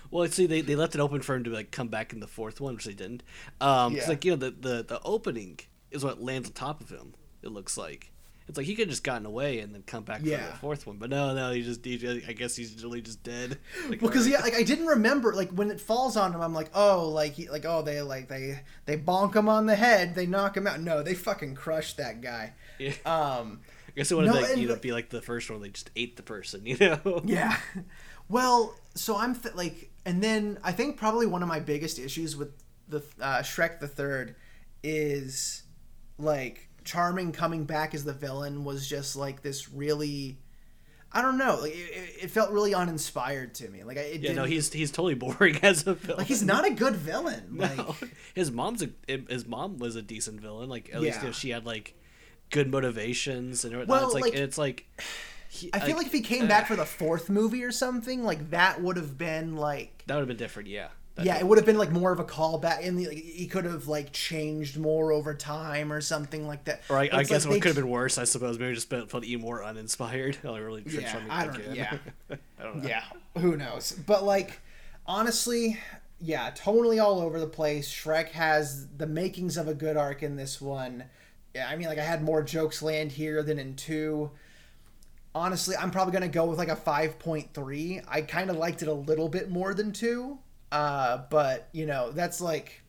Well, see, they, they left it open for him to like come back in the fourth one, which they didn't. Um, Yeah. like you know, the, the the opening is what lands on top of him. It looks like it's like he could have just gotten away and then come back for the fourth one, but no, no, he just he, just- I guess he's really just dead. (laughs) Like, because alright. yeah, like I didn't remember like when it falls on him. I'm like, oh, like he, like oh they like they they bonk him on the head, they knock him out. No, they fucking crushed that guy. Yeah. Um, I guess it would no, like, you know be like the first one. They just ate the person, (laughs) you know. yeah. Well, so I'm th- like, and then I think probably one of my biggest issues with the uh, Shrek the Third is like Charming coming back as the villain was just like this really. I don't know. Like it, it- felt really uninspired to me. Like I, it Yeah, no, he's he's totally boring (laughs) as a villain. like he's not a good villain. No, Like (laughs) his mom's a his mom was a decent villain. Like at least Yeah. you know, she had like good motivations and Well, it's like, like- it's like. he- I feel like if he came back uh, for the fourth movie or something, like that would have been like that would have been different. Yeah. Yeah, it would have been like more of a callback, and like, he could have like changed more over time or something like that. Or I, I guess like what they- could have been worse, I suppose. Maybe just felt, even more uninspired. (laughs) I really Yeah, I don't- again. yeah. I don't know. Yeah, who knows? But like, honestly, yeah, totally all over the place. Shrek has the makings of a good arc in this one. Yeah, I mean, like I had more jokes land here than in two. Honestly, I'm probably gonna go with like a five point three. I kind of liked it a little bit more than two, uh, but you know that's like.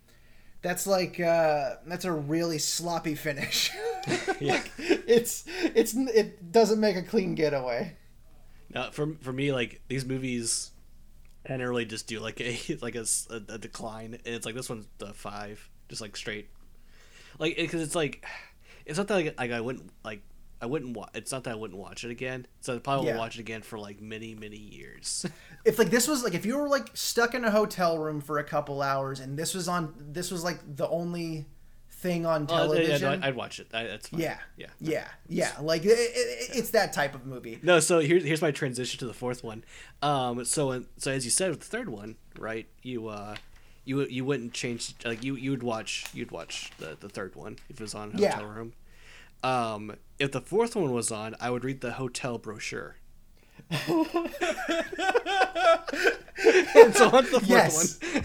That's like uh, that's a really sloppy finish. (laughs) Yeah. it's it's it doesn't make a clean getaway. No, for for me, like these movies, really just do like a (laughs) like a decline, and it's like this one's the five, just like straight, like because it's like, it's not that like, like I wouldn't like I wouldn't watch. It's not that I wouldn't watch it again. So I probably Yeah. will watch it again for like many many years. (laughs) if like this was like if you were like stuck in a hotel room for a couple hours and this was on this was like the only thing on Oh, yeah, television no, I'd watch it. I, that's fine. yeah yeah, yeah yeah like it, it, it's that type of movie No, so here's here's my transition to the fourth one. Um, so so as you said with the third one, right? You uh, you you wouldn't change like you you would watch you'd watch the the third one if it was on Yeah. hotel room. Um, if the fourth one was on, I would read the hotel brochure. and so on the fourth Yes. one.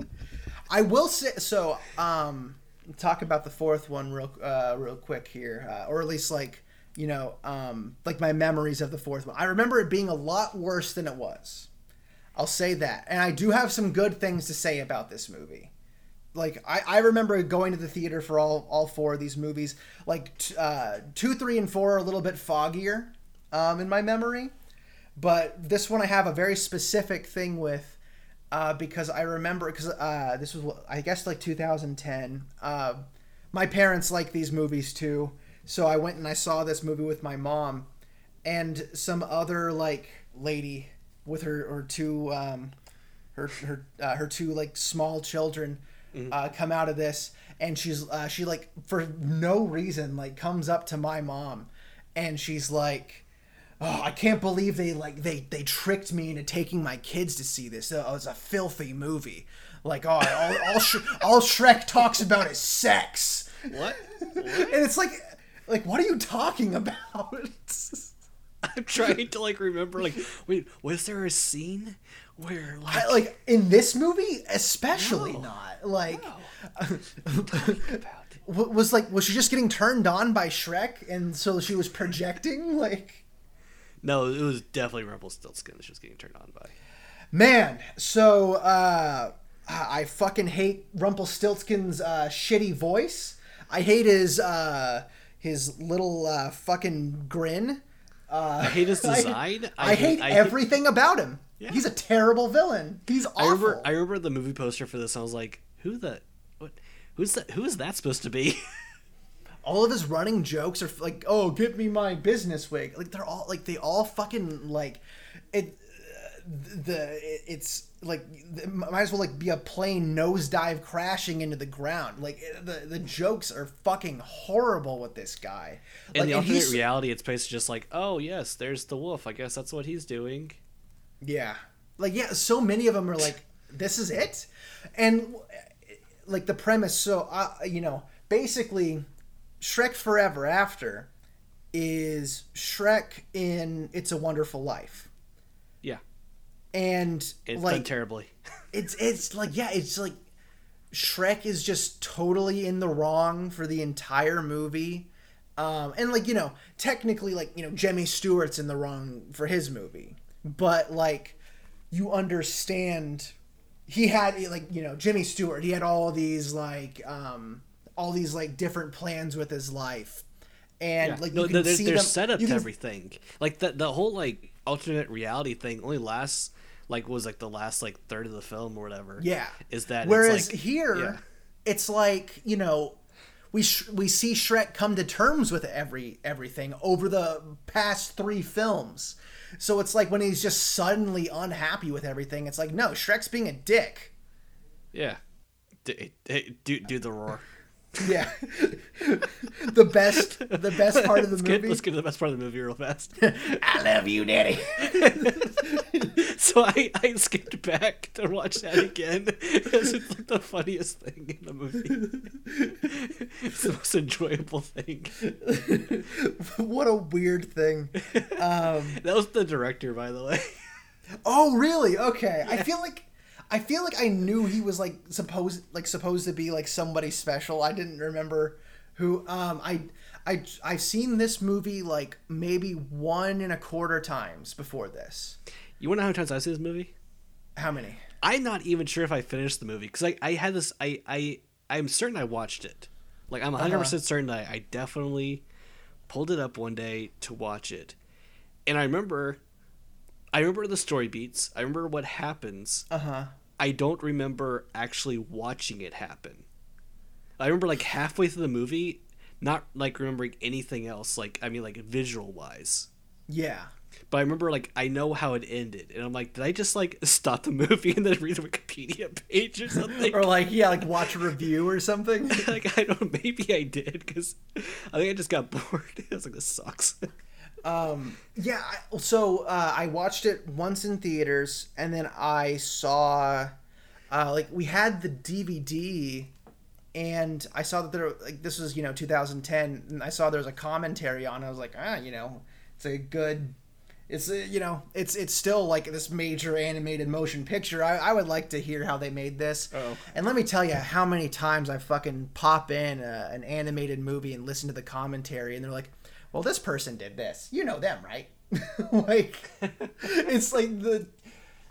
(laughs) i will say so um talk about the fourth one real uh real quick here uh, or at least like you know um like my memories of the fourth one i remember it being a lot worse than it was I'll say that. And I do have some good things to say about this movie. Like I, I remember going to the theater for all all four of these movies. Like t- uh, two, three, and four are a little bit foggier um, in my memory, but this one I have a very specific thing with uh, because I remember because uh, this was I guess like 2010. Uh, my parents like these movies too, so I went and I saw this movie with my mom and some other like lady with her her two um, her her uh, her two like small children uh, come out of this and she's uh, she like for no reason like comes up to my mom and she's like oh i can't believe they like they they tricked me into taking my kids to see this oh it's a filthy movie like oh all all, Sh- all shrek talks about is sex What? (laughs) and it's like like what are you talking about (laughs) I'm trying to like remember. Like, wait, was there a scene where like, I, like in this movie especially No. not like about (laughs) w- was like was she just getting turned on by Shrek and so she was projecting (laughs) like No, it was definitely Rumpelstiltskin that she was getting turned on by. man so uh I fucking hate Rumpelstiltskin's uh shitty voice I hate his uh his little uh fucking grin uh I hate his (laughs) design. I, hate, I everything about him Yeah. He's a terrible villain. He's awful. I remember I remember the movie poster for this. I was like, who the what? Who's that? Who is that supposed to be? (laughs) all of his running jokes are like, "Oh, give me my business wig." Like they're all like they all fucking like it. Uh, the it's like it might as well like be a plane nosedive crashing into the ground. Like eh, the the jokes are fucking horrible with this guy. In like, the alternate reality, it's basically just like, oh yes, there's the wolf. I guess that's what he's doing. Yeah. Like yeah, so many of them are like this is it. And like the premise so uh, you know, basically Shrek Forever After is Shrek in It's a Wonderful Life. Yeah, And it's done like terribly. (laughs) it's it's like yeah, it's like Shrek is just totally in the wrong for the entire movie. Um, and like you know, technically, like you know, Jimmy Stewart's in the wrong for his movie, but like you understand, he had like you know Jimmy Stewart. He had all these like um, all these like different plans with his life, and Yeah. like no, you can there's, see there's them. setup you to can- everything. Like the the whole like alternate reality thing only lasts like was like the last like third of the film or whatever. Yeah. is that it's Whereas like- here, yeah. it's like you know, we sh- we see Shrek come to terms with every everything over the past three films. So it's like when he's just suddenly unhappy with everything, it's like no, Shrek's being a dick. yeah, D- d- do do the roar. (laughs) Yeah, the best the best part of the (laughs) let's get, movie. let's get to the best part of the movie real fast. (laughs) I love you, Daddy. (laughs) so I, I skipped back to watch that again because (laughs) it's like the funniest thing in the movie. (laughs) it's the most enjoyable thing. what a weird thing. Um, That was the director, by the way. Oh, really? Okay. I feel like I feel like I knew he was like supposed like supposed to be like somebody special. I didn't remember who. Um, I I I've seen this movie like maybe one and a quarter times before this. You want to know how many times I've seen this movie? How many? I'm not even sure if I finished the movie because I, I had this I I I'm certain I watched it. Like I'm 100 percent certain that I, I definitely pulled it up one day to watch it, and I remember, I remember the story beats. I remember what happens. Uh huh. I don't remember actually watching it happen. I remember like halfway through the movie, not like remembering anything else. Like I mean, like visual wise. Yeah. But I remember like I know how it ended, and I'm like, did I just like (laughs) stop the movie and then read the Wikipedia page or something? Or like yeah, like watch a review or something. (laughs) like I don't. Maybe I did because I think I just got (laughs) bored. I was like, this sucks. Um, yeah. So uh, I watched it once in theaters, and then I saw, uh, like, we had the DVD, and I saw that there, like, this was you know 2010, and I saw there was a commentary on. it. I was like, ah, you know, it's a good. It's you know it's it's still like this major animated motion picture. I, I would like to hear how they made this. Oh. And let me tell you how many times I fucking pop in a, an animated movie and listen to the commentary, and they're like, "Well, this person did this. You know them, right?" (laughs) like, (laughs) it's like the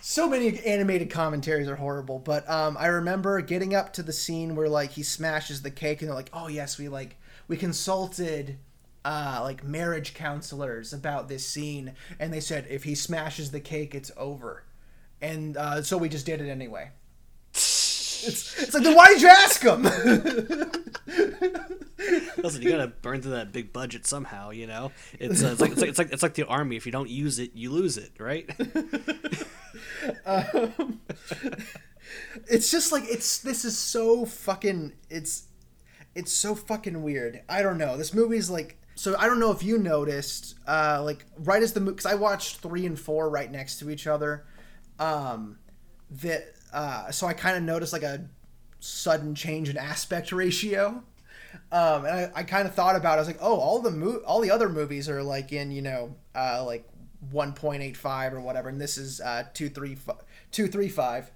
so many animated commentaries are horrible. But um, I remember getting up to the scene where like he smashes the cake, and they're like, "Oh yes, we like we consulted." Uh, like marriage counselors about this scene, and they said if he smashes the cake, it's over, and uh, so we just did it anyway. It's, it's like, then why did you ask him? (laughs) Listen, you gotta burn through that big budget somehow. You know, it's, uh, it's like it's like it's like it's like the army. If you don't use it, you lose it, right? (laughs) it's just like it's this is so fucking it's it's so fucking weird. I don't know. This movie's like so I don't know if you noticed uh like right as the movie cuz I watched 3 and 4 right next to each other um that uh so I kind of noticed like a sudden change in aspect (laughs) ratio. Um, and I, I kind of thought about it. I was like, oh, all the mo- all the other movies are like in you know uh, like 1.85 or whatever, and this is uh, 235. 235.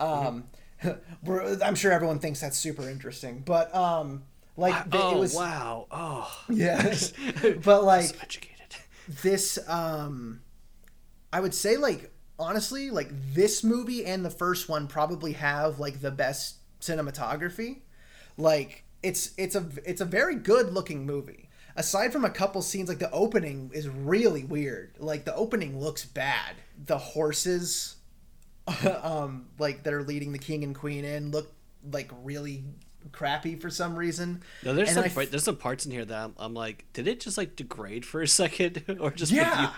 Um, (laughs) we're, I'm sure everyone thinks that's super interesting, but um, like the, oh it was wow! Oh, yeah, (laughs) but like so educated. this um i would say like honestly like this movie and the first one probably have like the best cinematography like it's it's a it's a very good looking movie aside from a couple scenes, like the opening is really weird. Like the opening looks bad. The horses, (laughs) um, like that are leading the king and queen in, look like really crappy for some reason. No, there's And some f- there's some parts in here that I'm, I'm like, did it just like degrade for a second, (laughs) or just Yeah.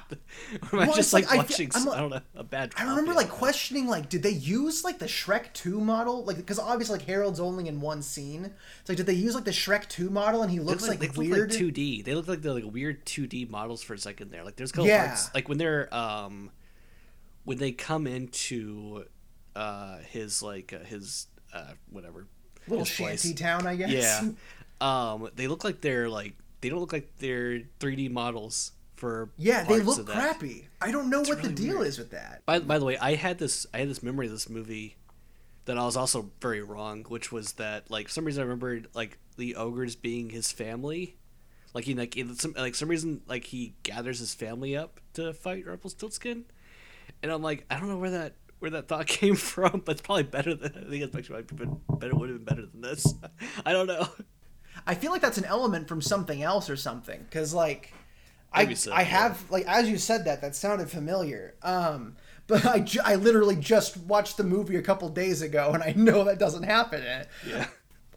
or am I just like, like I watching? Like- I don't know a bad. I remember like questioning like did they use like the Shrek 2 model like because obviously like Harold's only in one scene it's like did they use like the Shrek 2 model and he looks look like, they look weird like 2D. They look like they're like weird 2D models for a second there. Like there's a couple Yeah. parts like when they're um when they come into uh his like uh, his uh whatever little place. shanty town I guess Yeah. (laughs) Um they look like they're like they don't look like they're 3D models for yeah they look crappy I don't know what the deal weird. is with that By, by the way, I had this I had this memory of this movie that I was also very wrong, which was that like for some reason I remembered like the ogres being his family. Like he like in some like some reason like he gathers his family up to fight Rumpelstiltskin, and I'm like I don't know where that where that thought (laughs) came from, but it's probably better than I think it's actually been better would have been better than this. (laughs) I don't know. I feel like that's an element from something else or something because like I so, I yeah. have like as you said that that sounded familiar um but I, ju- I literally just watched the movie a couple days ago and I know that doesn't happen. Yeah.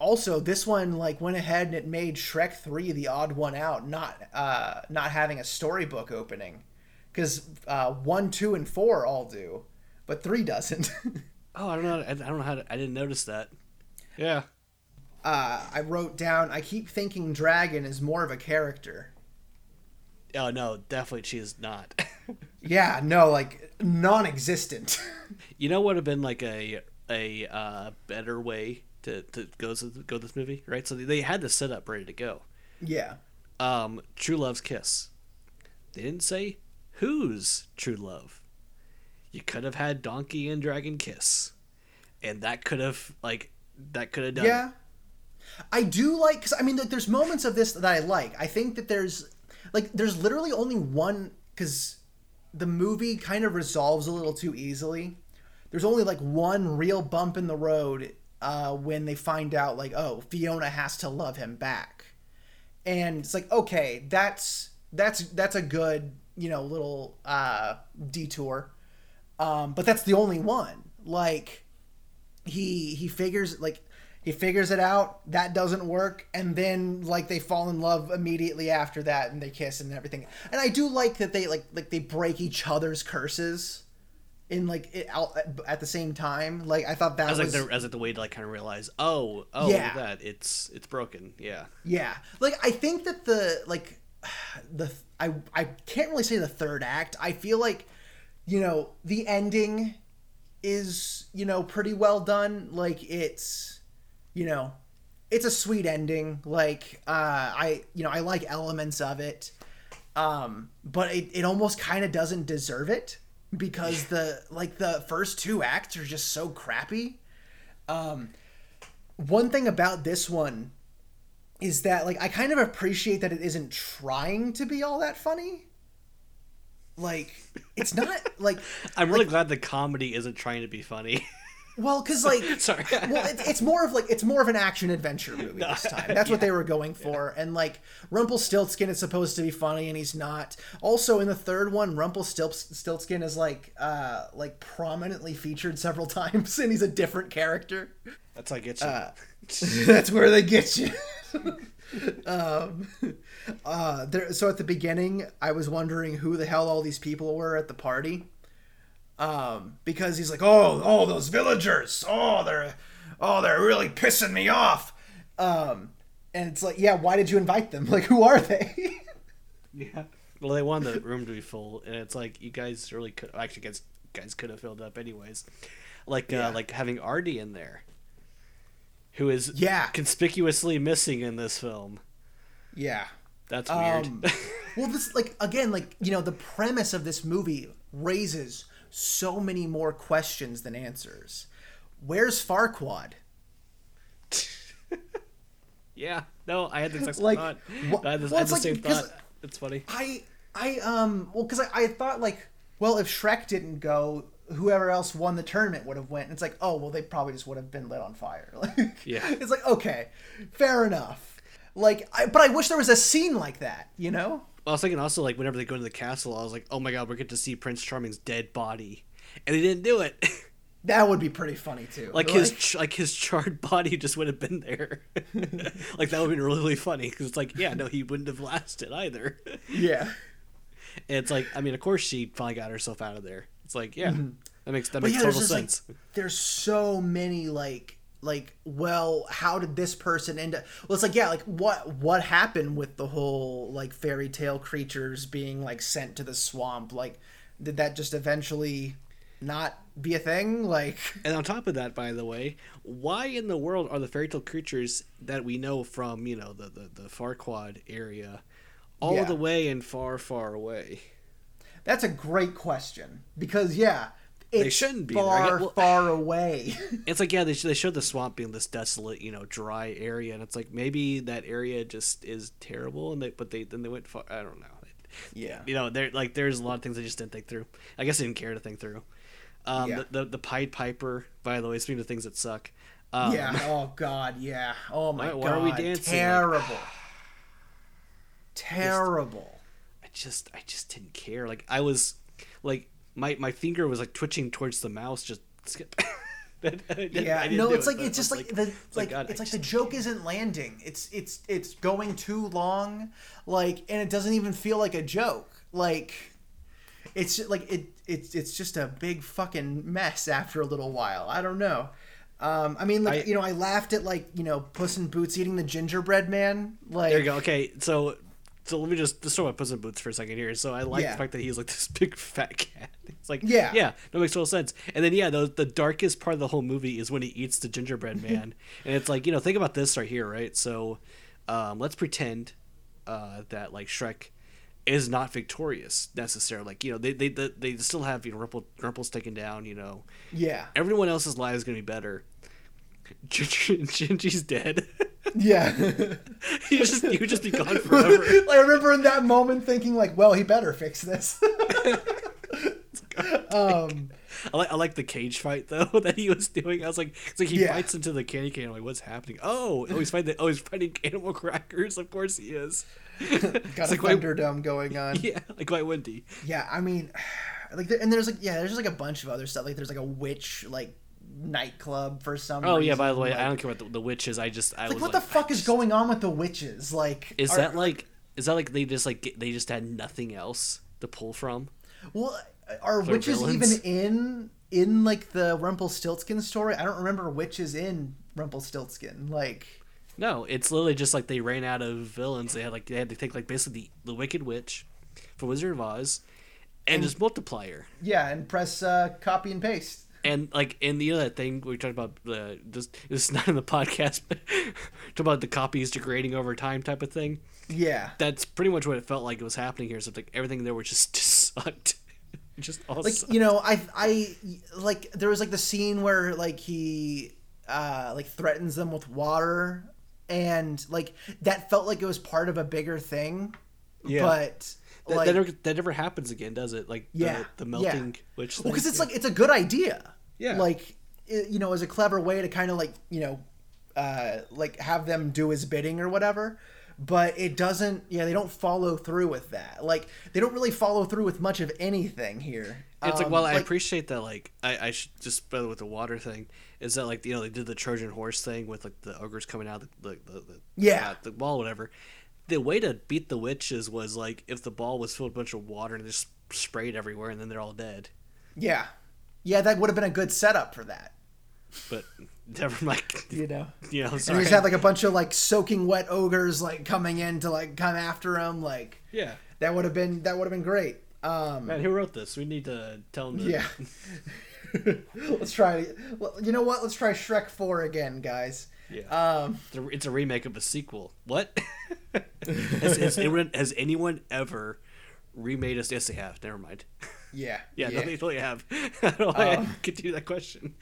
also this one like went ahead and it made Shrek 3 the odd one out not uh not having a storybook opening cuz uh 1 2 and 4 all do but 3 doesn't (laughs) Oh, I don't know. I, I don't know how to. I didn't notice that. Yeah. uh I wrote down I keep thinking Dragon is more of a character Oh no, definitely she is not. (laughs) yeah no like non-existent (laughs) You know what would have been like a a uh, better way to, to go to go this movie, right? So they had the setup ready to go. yeah Um, True Love's Kiss. They didn't say whose True Love. You could have had Donkey and Dragon Kiss, and that could have like that could have done. Yeah. I do like cuz I mean like there's moments of this that I like. I think that there's like there's literally only one cuz the movie kind of resolves a little too easily. There's only like one real bump in the road uh when they find out like oh, Fiona has to love him back. And it's like okay, that's that's that's a good, you know, little uh detour. Um but that's the only one. Like he he figures like he figures it out that doesn't work and then like they fall in love immediately after that and they kiss and everything and i do like that they like like they break each other's curses in like it out at the same time like i thought that As like was the as like the way to like kind of realize, oh, oh, Yeah. that, it's it's broken. Yeah. Yeah, like I think that the like (sighs) the I I can't really say the third act. I feel like you know the ending is you know pretty well done. Like it's you know it's a sweet ending. Like uh, I you know I like elements of it, um, but it it almost kind of doesn't deserve it because the like the first two acts are just so crappy. Um, one thing about this one is that like I kind of appreciate that it isn't trying to be all that funny. Like it's not like (laughs) I'm really glad the comedy isn't trying to be funny. (laughs) well cuz like (laughs) Sorry. well it, it's more of like it's more of an action adventure movie this time. That's what they were going for and like Rumpelstiltskin is supposed to be funny and he's not. Also in the third one Rumpelstiltskin is like uh like prominently featured several times and he's a different character. That's how I get you. Uh, That's where they get you. (laughs) um, (laughs) uh, there, so at the beginning, I was wondering who the hell all these people were at the party. Um, because he's like, oh, oh, those villagers. Oh, they're, oh, they're really pissing me off. Um, and it's like, yeah, why did you invite them? (laughs) Like, who are they? yeah. Well, they wanted the room to be full, and it's like you guys really could actually guys guys could have filled up anyways. Like Yeah. uh, like having Artie in there, who is Yeah. conspicuously missing in this film. yeah. That's weird. Um, (laughs) well, this like again, like you know, the premise of this movie raises so many more questions than answers. Where's Farquaad? (laughs) yeah. No, I had the exact same Like, thought. wha- I had, this, well, I had the like- same thought. It's funny. I I um well because I, I thought like well if Shrek didn't go whoever else won the tournament would have went and it's like oh well they probably just would have been lit on fire (laughs) like Yeah. (laughs) it's like okay fair enough Like, I, but I wish there was a scene like that. You know? I was thinking also like whenever they go into the castle, I was like, oh my god, we're going to see Prince Charming's dead body, and they didn't do it. (laughs) That would be pretty funny too. like his like his charred body just would have been there. like that would have been really, really funny because it's like, yeah, no, he wouldn't have lasted either. yeah. And it's like, I mean, of course she finally got herself out of there. It's like, yeah, that makes that Mm-hmm. But makes yeah, total sense. like there's so many like like well how did this person end up well it's like yeah like what what happened with the whole like fairy tale creatures being like sent to the swamp like did that just eventually not be a thing like (laughs) And on top of that, by the way, why in the world are the fairy tale creatures that we know from, you know, the, the, the Farquaad area all Yeah. the way and far, far away? That's a great question because yeah it's shouldn't be far get- well- far away (laughs) It's like, yeah, they, they showed the swamp being this desolate, you know, dry area, and it's like maybe that area just is terrible, and they, but they then they went far. I don't know. yeah You know, there like there's a lot of things I just didn't think through. I guess I didn't care to think through. Um, Yeah. the, the the Pied Piper, by the way, speaking of things that suck. Um, yeah oh god yeah oh my Why- god why are we dancing? Like, terrible terrible I just I just didn't care. Like I was like my my finger was like twitching towards the mouse. Just skip. (laughs) Yeah I didn't no it's it, like it's just was like, the like, God, I it's like the joke isn't landing it's it's it's going too long like and it doesn't even feel like a joke like it's ju- like it it's it's just a big fucking mess after a little while i don't know um i mean like I- you know i laughed at like you know puss in boots eating the gingerbread man like There you go. Okay, so so let me just just talk about Puss in Boots for a second here. So I like Yeah. the fact that he's like (laughs) this big fat cat. It's like Yeah. yeah, that makes total sense. And then yeah, the the darkest part of the whole movie is when he eats the gingerbread (laughs) man, and it's like you know think about this right here, right? So um, let's pretend uh, that like Shrek is not victorious necessarily. Like you know they they they, they still have you know Rumple Rumple's taken down. You know yeah everyone else's life is gonna be better. (laughs) Gingy's dead. yeah (laughs) he would just he would just be gone forever. (laughs) i remember in that moment thinking like well he better fix this um I like I like the cage fight though that he was doing. I was like, it's like he Yeah. fights into the candy cane. I'm like, what's happening? Oh, oh, he's fighting. The, oh, he's fighting animal crackers. Of course he is. got a like, thunderdome going on Yeah, like why wouldn't he? Yeah, I mean, (sighs) like, and there's like, yeah, there's just like a bunch of other stuff. Like, there's like a witch like nightclub for some. Oh yeah. By the way, like, I don't care about the, the witches. I just I like, was what like, the fuck I is just- going on with the witches? Like, Is are- that like is that like they just like they just had nothing else to pull from? well, are They're witches villains? even in in like the Rumpelstiltskin story? I don't remember witches in Rumpelstiltskin. Like, No, it's literally just like they ran out of villains. They had like they had to take like basically the, the Wicked Witch from Wizard of Oz, and just multiplier. yeah, and press uh, copy and paste. And like in the other thing we talked about the this this is (laughs) not in the podcast, but (laughs) talk about the copies degrading over time type of thing. Yeah, That's pretty much what it felt like it was happening here. So like everything there was just, (laughs) just sucked. It just all like sucked. you know i i like there was like the scene where like he uh like threatens them with water and like that felt like it was part of a bigger thing Yeah. but that, like that, never, that never happens again, does it? Like Yeah, the, the yeah. melting witch. well because thing? it's like it's a good idea Yeah. like it, you know as a clever way to kind of like you know uh like have them do his bidding or whatever but it doesn't yeah they don't follow through with that like they don't really follow through with much of anything here It's like, Um, well, I appreciate that. Like, I, I should just brother with the water thing is that like you know they did the Trojan horse thing with like the ogres coming out the the, the, the Yeah. uh, the ball whatever. The way to beat the witches was like if the ball was filled with a bunch of water and just sprayed everywhere and then they're all dead. Yeah. Yeah, that would have been a good setup for that. But never mind. (laughs) You know. You know, And you sorry. just have like a bunch of like soaking wet ogres like coming in to like come after him. Like yeah. that would have been that would have been great. Um Man, who wrote this? We need to tell them. yeah. (laughs) Let's try well, you know what? Let's try Shrek 4 again, guys. Yeah. Um It's a, it's a remake of a sequel. What? (laughs) has, has, anyone, has anyone ever remade us? Yes, they have. Never mind. yeah. (laughs) Yeah, no, they totally have. (laughs) I don't know why I continue that question.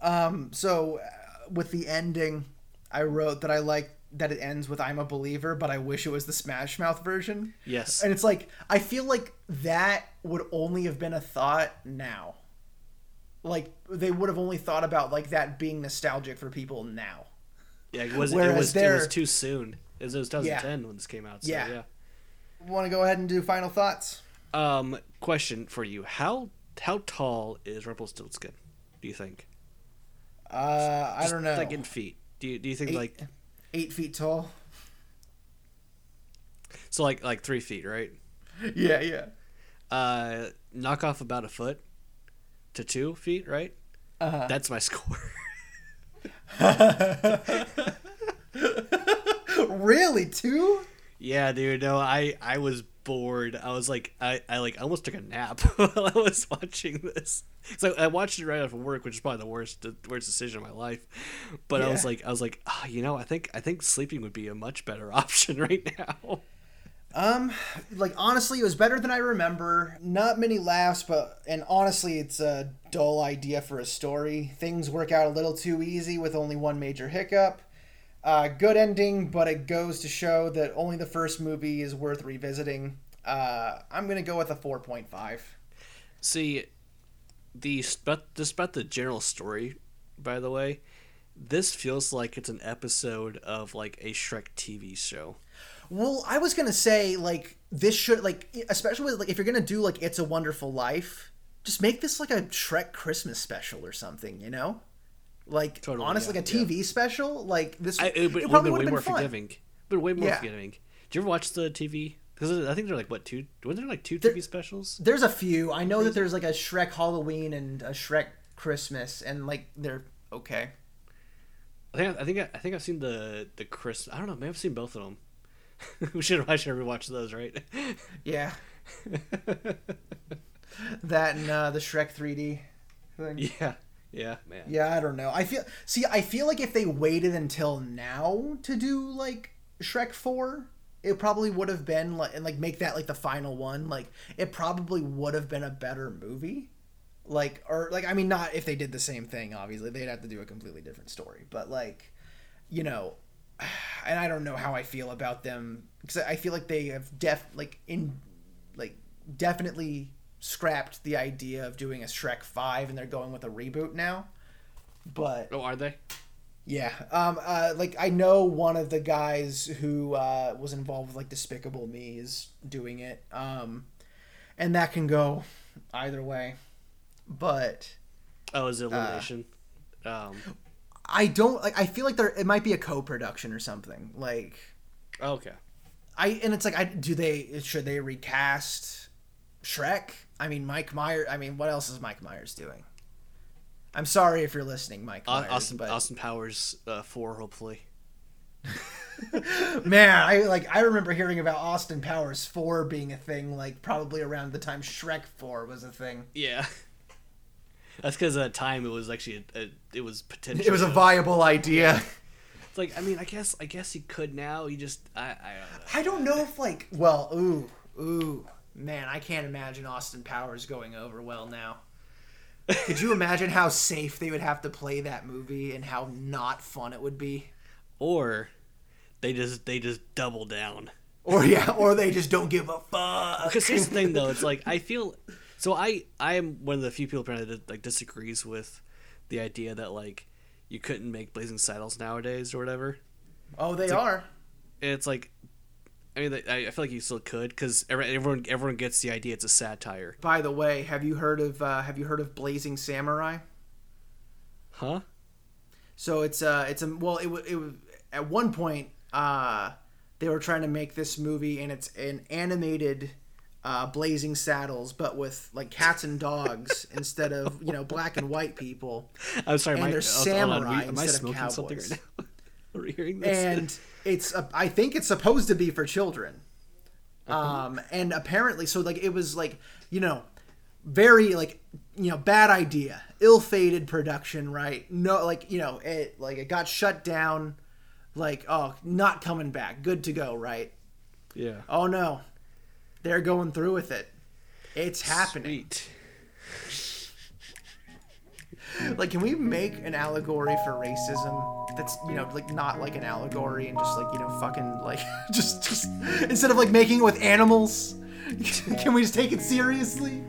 Um so uh, with the ending, I wrote that I like that it ends with I'm a believer, but I wish it was the Smash Mouth version. Yes. And it's like I feel like that would only have been a thought now. Like they would have only thought about like that being nostalgic for people now. Yeah, it was it Whereas was it was too soon. It was 2010 when this came out. So, Yeah. yeah. Want to go ahead and do final thoughts? Um, question for you: How how tall is Rumpelstiltskin? Do you think? Uh, I don't know. Like in feet. Do you do you think eight, like eight feet tall. so like like three feet, right? (laughs) Yeah, yeah. Uh, knock off about a foot to two feet, right? Uh-huh. That's my (laughs) score. (laughs) really, two? yeah, dude. No, I I was bored. I was like I I like almost took a nap (laughs) while I was watching this. So I watched it right after work, which is probably the worst the worst decision of my life. But I was like I was like, ah, you know, I think I think sleeping would be a much better option right now. Um, like honestly, it was better than I remember. Not many laughs, but and honestly, it's a dull idea for a story. Things work out a little too easy with only one major hiccup. Uh, good ending, but it goes to show that only the first movie is worth revisiting. Uh, I'm gonna go with a four point five. See, the but despite the general story, by the way, this feels like it's an episode of like a Shrek TV show. Well, I was gonna say like this should like especially with, like if you're gonna do like It's a Wonderful Life, just make this like a Shrek Christmas special or something, you know? Like Totally, honestly, yeah, like a TV special, like this. I, it, would it have probably been would way have more fun. forgiving. But way more Yeah. forgiving. Did you ever watch the TV? Because I think they're like what two? Were there like two There- TV specials? There's a few. I know that there's like a Shrek Halloween and a Shrek Christmas, and like they're okay. I think I think I, I think I've seen the the Chris. I don't know. Maybe I've seen both of them. (laughs) we should I should rewatch those, right? Yeah, (laughs) that and uh, the Shrek 3D thing. yeah, yeah, man. Yeah, I don't know. I feel see. I feel like if they waited until now to do like Shrek Four, it probably would have been like and like make that like the final one. Like it probably would have been a better movie. Like or like I mean, not if they did the same thing. Obviously, they'd have to do a completely different story. But like, you know, and I don't know how I feel about them because I feel like they have def like in like definitely scrapped the idea of doing a Shrek 5 and they're going with a reboot now. But Oh, are they? yeah, um uh like I know one of the guys who uh was involved with like Despicable Me is doing it. Um and that can go either way. But Oh, is it Illumination? um. I don't like I feel like there it might be a co-production or something. Like Okay. I and it's like I do they should they recast Shrek? I mean Mike Myers. I mean what else is Mike Myers doing? I'm sorry if you're listening, Mike Myers, Austin but Austin Powers uh, four hopefully. (laughs) man, I like I remember hearing about Austin Powers four being a thing, like probably around the time Shrek four was a thing. Yeah. That's because at the time it was actually a, a, it was potential. It was a viable idea. It's like I mean I guess I guess he could now. He just I I don't know. I don't know if like well, ooh, ooh, man, I can't imagine Austin Powers going over well now. Could you imagine how safe they would have to play that movie and how not fun it would be? Or they just they just double down. Or yeah, or they just don't give a fuck. Because here's the thing though, it's like I feel so I I am one of the few people apparently that like disagrees with the idea that like you couldn't make Blazing Saddles nowadays or whatever. Oh, they are. It's like I mean I I feel like you still could because everyone everyone gets the idea it's a satire. By the way, have you heard of uh, have you heard of Blazing Samurai? Huh? So it's uh it's a well it wa- it was at one point uh they were trying to make this movie and it's an animated uh, Blazing Saddles, but with like cats and dogs (laughs) instead of you know black and white people. I'm sorry, And my, they're hold on, samurai we- instead of cowboys. right now? (laughs) Are we hearing this? and it's uh, I think it's supposed to be for children. Uh-huh. Um, and apparently, so like it was like you know, very like you know bad idea, ill-fated production, right? No, like you know it like it got shut down, like oh not coming back, good to go, right? yeah. Oh no, they're going through with it. It's happening. Like, can we make an allegory for racism that's you know like not like an allegory and just like you know fucking like (laughs) just just instead of like making it with animals, (laughs) can we just take it seriously?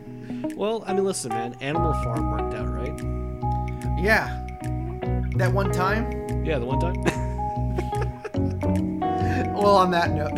Well, I mean, listen, man. Animal Farm worked out, right? Yeah, that one time, Yeah, the one time. (laughs) well, on that note,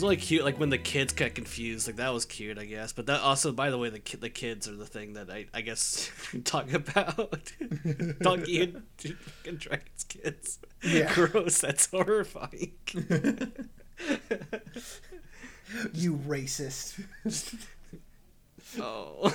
was only cute, like when the kids got confused. Like that was cute, I guess. But that also, by the way, the ki- the kids are the thing that I I guess (laughs) talk about. (laughs) Donkey and (laughs) fucking Dragon's kids. Yeah. Gross. That's horrifying. You racist. oh.